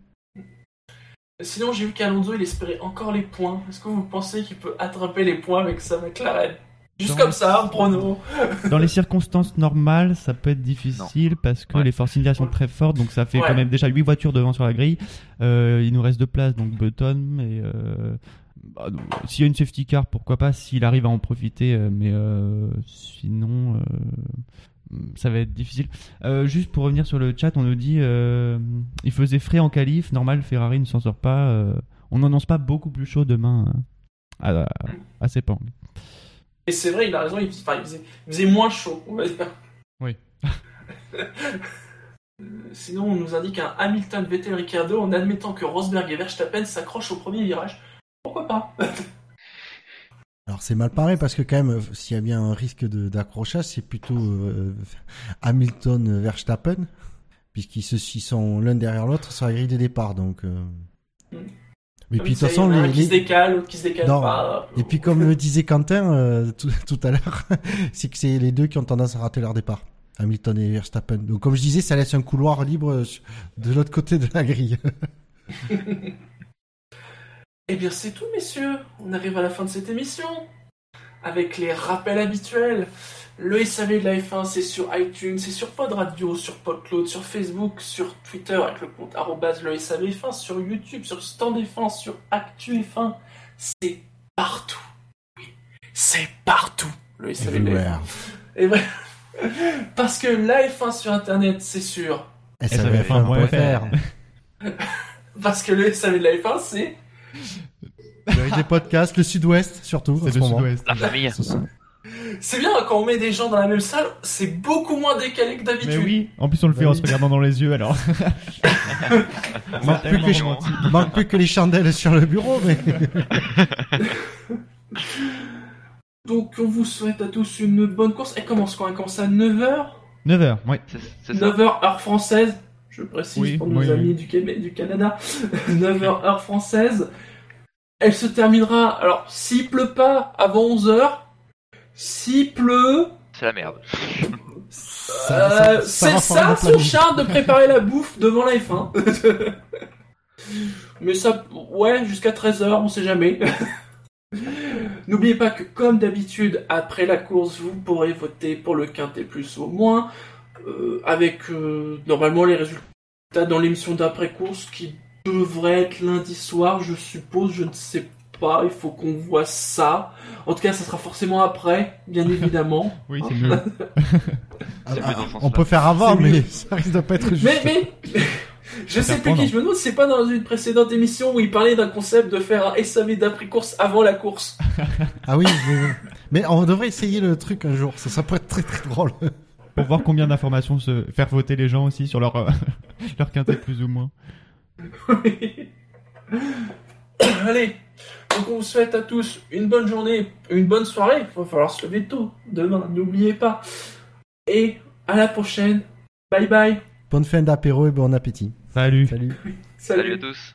Sinon, j'ai vu qu'Alonso il espérait encore les points. Est-ce que vous pensez qu'il peut attraper les points avec sa McLaren? Juste comme ça, un prono. Dans les circonstances normales, ça peut être difficile parce que Ouais. les Force India sont très fortes, donc ça fait Ouais. quand même déjà 8 voitures devant sur la grille. Euh, il nous reste deux places, donc Button. Et euh, bah, s'il y a une safety car, pourquoi pas, s'il arrive à en profiter, euh, mais euh, sinon, euh, ça va être difficile. Euh, juste pour revenir sur le chat, on nous dit euh, il faisait frais en qualif, normal, Ferrari ne s'en sort pas. euh, on n'annonce pas beaucoup plus chaud demain euh, à, à Sepang. Et c'est vrai, il a raison, il, enfin, il faisait, il faisait moins chaud, on va dire. Oui. Sinon, on nous indique un Hamilton, Vettel, Ricciardo en admettant que Rosberg et Verstappen s'accrochent au premier virage. Pourquoi pas? Alors c'est mal parlé parce que quand même, euh, s'il y a bien un risque d'accrochage, c'est plutôt euh, Hamilton Verstappen, puisqu'ils se, sont l'un derrière l'autre sur la grille de départ. Donc, euh. Mm. Mais Comme puis de toute façon, les, qui se décale, l'autre qui se décale Non. pas. et puis comme le disait Quentin euh, tout, tout à l'heure, c'est que c'est les deux qui ont tendance à rater leur départ. Hamilton et Verstappen. Donc comme je disais, ça laisse un couloir libre euh, de l'autre côté de la grille. Eh bien, c'est tout, messieurs. On arrive à la fin de cette émission. Avec les rappels habituels. Le SAV de la F1, c'est sur iTunes, c'est sur Pod Radio, sur PodCloud, sur Facebook, sur Twitter avec le compte arrobase le SAV F1, sur YouTube, sur Stand F1, sur Actu F1. C'est partout. Oui, c'est partout. Le SAV de la F1. Everywhere. Et. Parce que la F1 sur Internet, c'est sûr. SAVF1.fr. Parce que le SAV de la F1, c'est... Avec les podcasts, le sud-ouest surtout. C'est ce le sud-ouest. La famille. C'est bien, quand on met des gens dans la même salle, c'est beaucoup moins décalé que d'habitude. Mais oui, en plus on le fait Bah en oui. se regardant dans les yeux alors. Manque plus, que les, manque plus que les chandelles sur le bureau, mais Donc on vous souhaite à tous une bonne course. Elle commence quand? Elle commence à 9h 9h, oui. C'est c'est ça. 9h heure française. Je précise Oui, pour nos oui, amis. Du, Québec, du Canada. 9h heure française. Elle se terminera, alors s'il pleut pas avant 11h, s'il pleut, C'est la merde. ça, euh, ça c'est ça, son charme de préparer la bouffe devant la F1. Mais ça, ouais, jusqu'à 13h, on sait jamais. N'oubliez pas que, comme d'habitude, après la course, vous pourrez voter pour le quintet plus ou moins, euh, avec euh, normalement les résultats dans l'émission d'après-course qui devrait être lundi soir, je suppose, je ne sais pas, il faut qu'on voit ça. En tout cas, ça sera forcément après, bien évidemment. Oui, c'est mieux. Ah, on peut faire avant, mais mieux. ça risque de pas être juste. Mais, mais, je sais plus qui, je me demande si c'est pas dans une précédente émission où il parlait d'un concept de faire un SAV d'après-course avant la course. Ah oui, mais, mais on devrait essayer le truc un jour. Ça, ça pourrait être très très drôle. Pour voir combien d'informations se faire voter les gens aussi sur leur, euh, leur quintet plus ou moins. Allez, donc on vous souhaite à tous une bonne journée, une bonne soirée. Il va falloir se lever tôt demain, n'oubliez pas. Et à la prochaine. Bye bye. Bonne fin d'apéro et bon appétit. Salut. Salut. Salut à tous.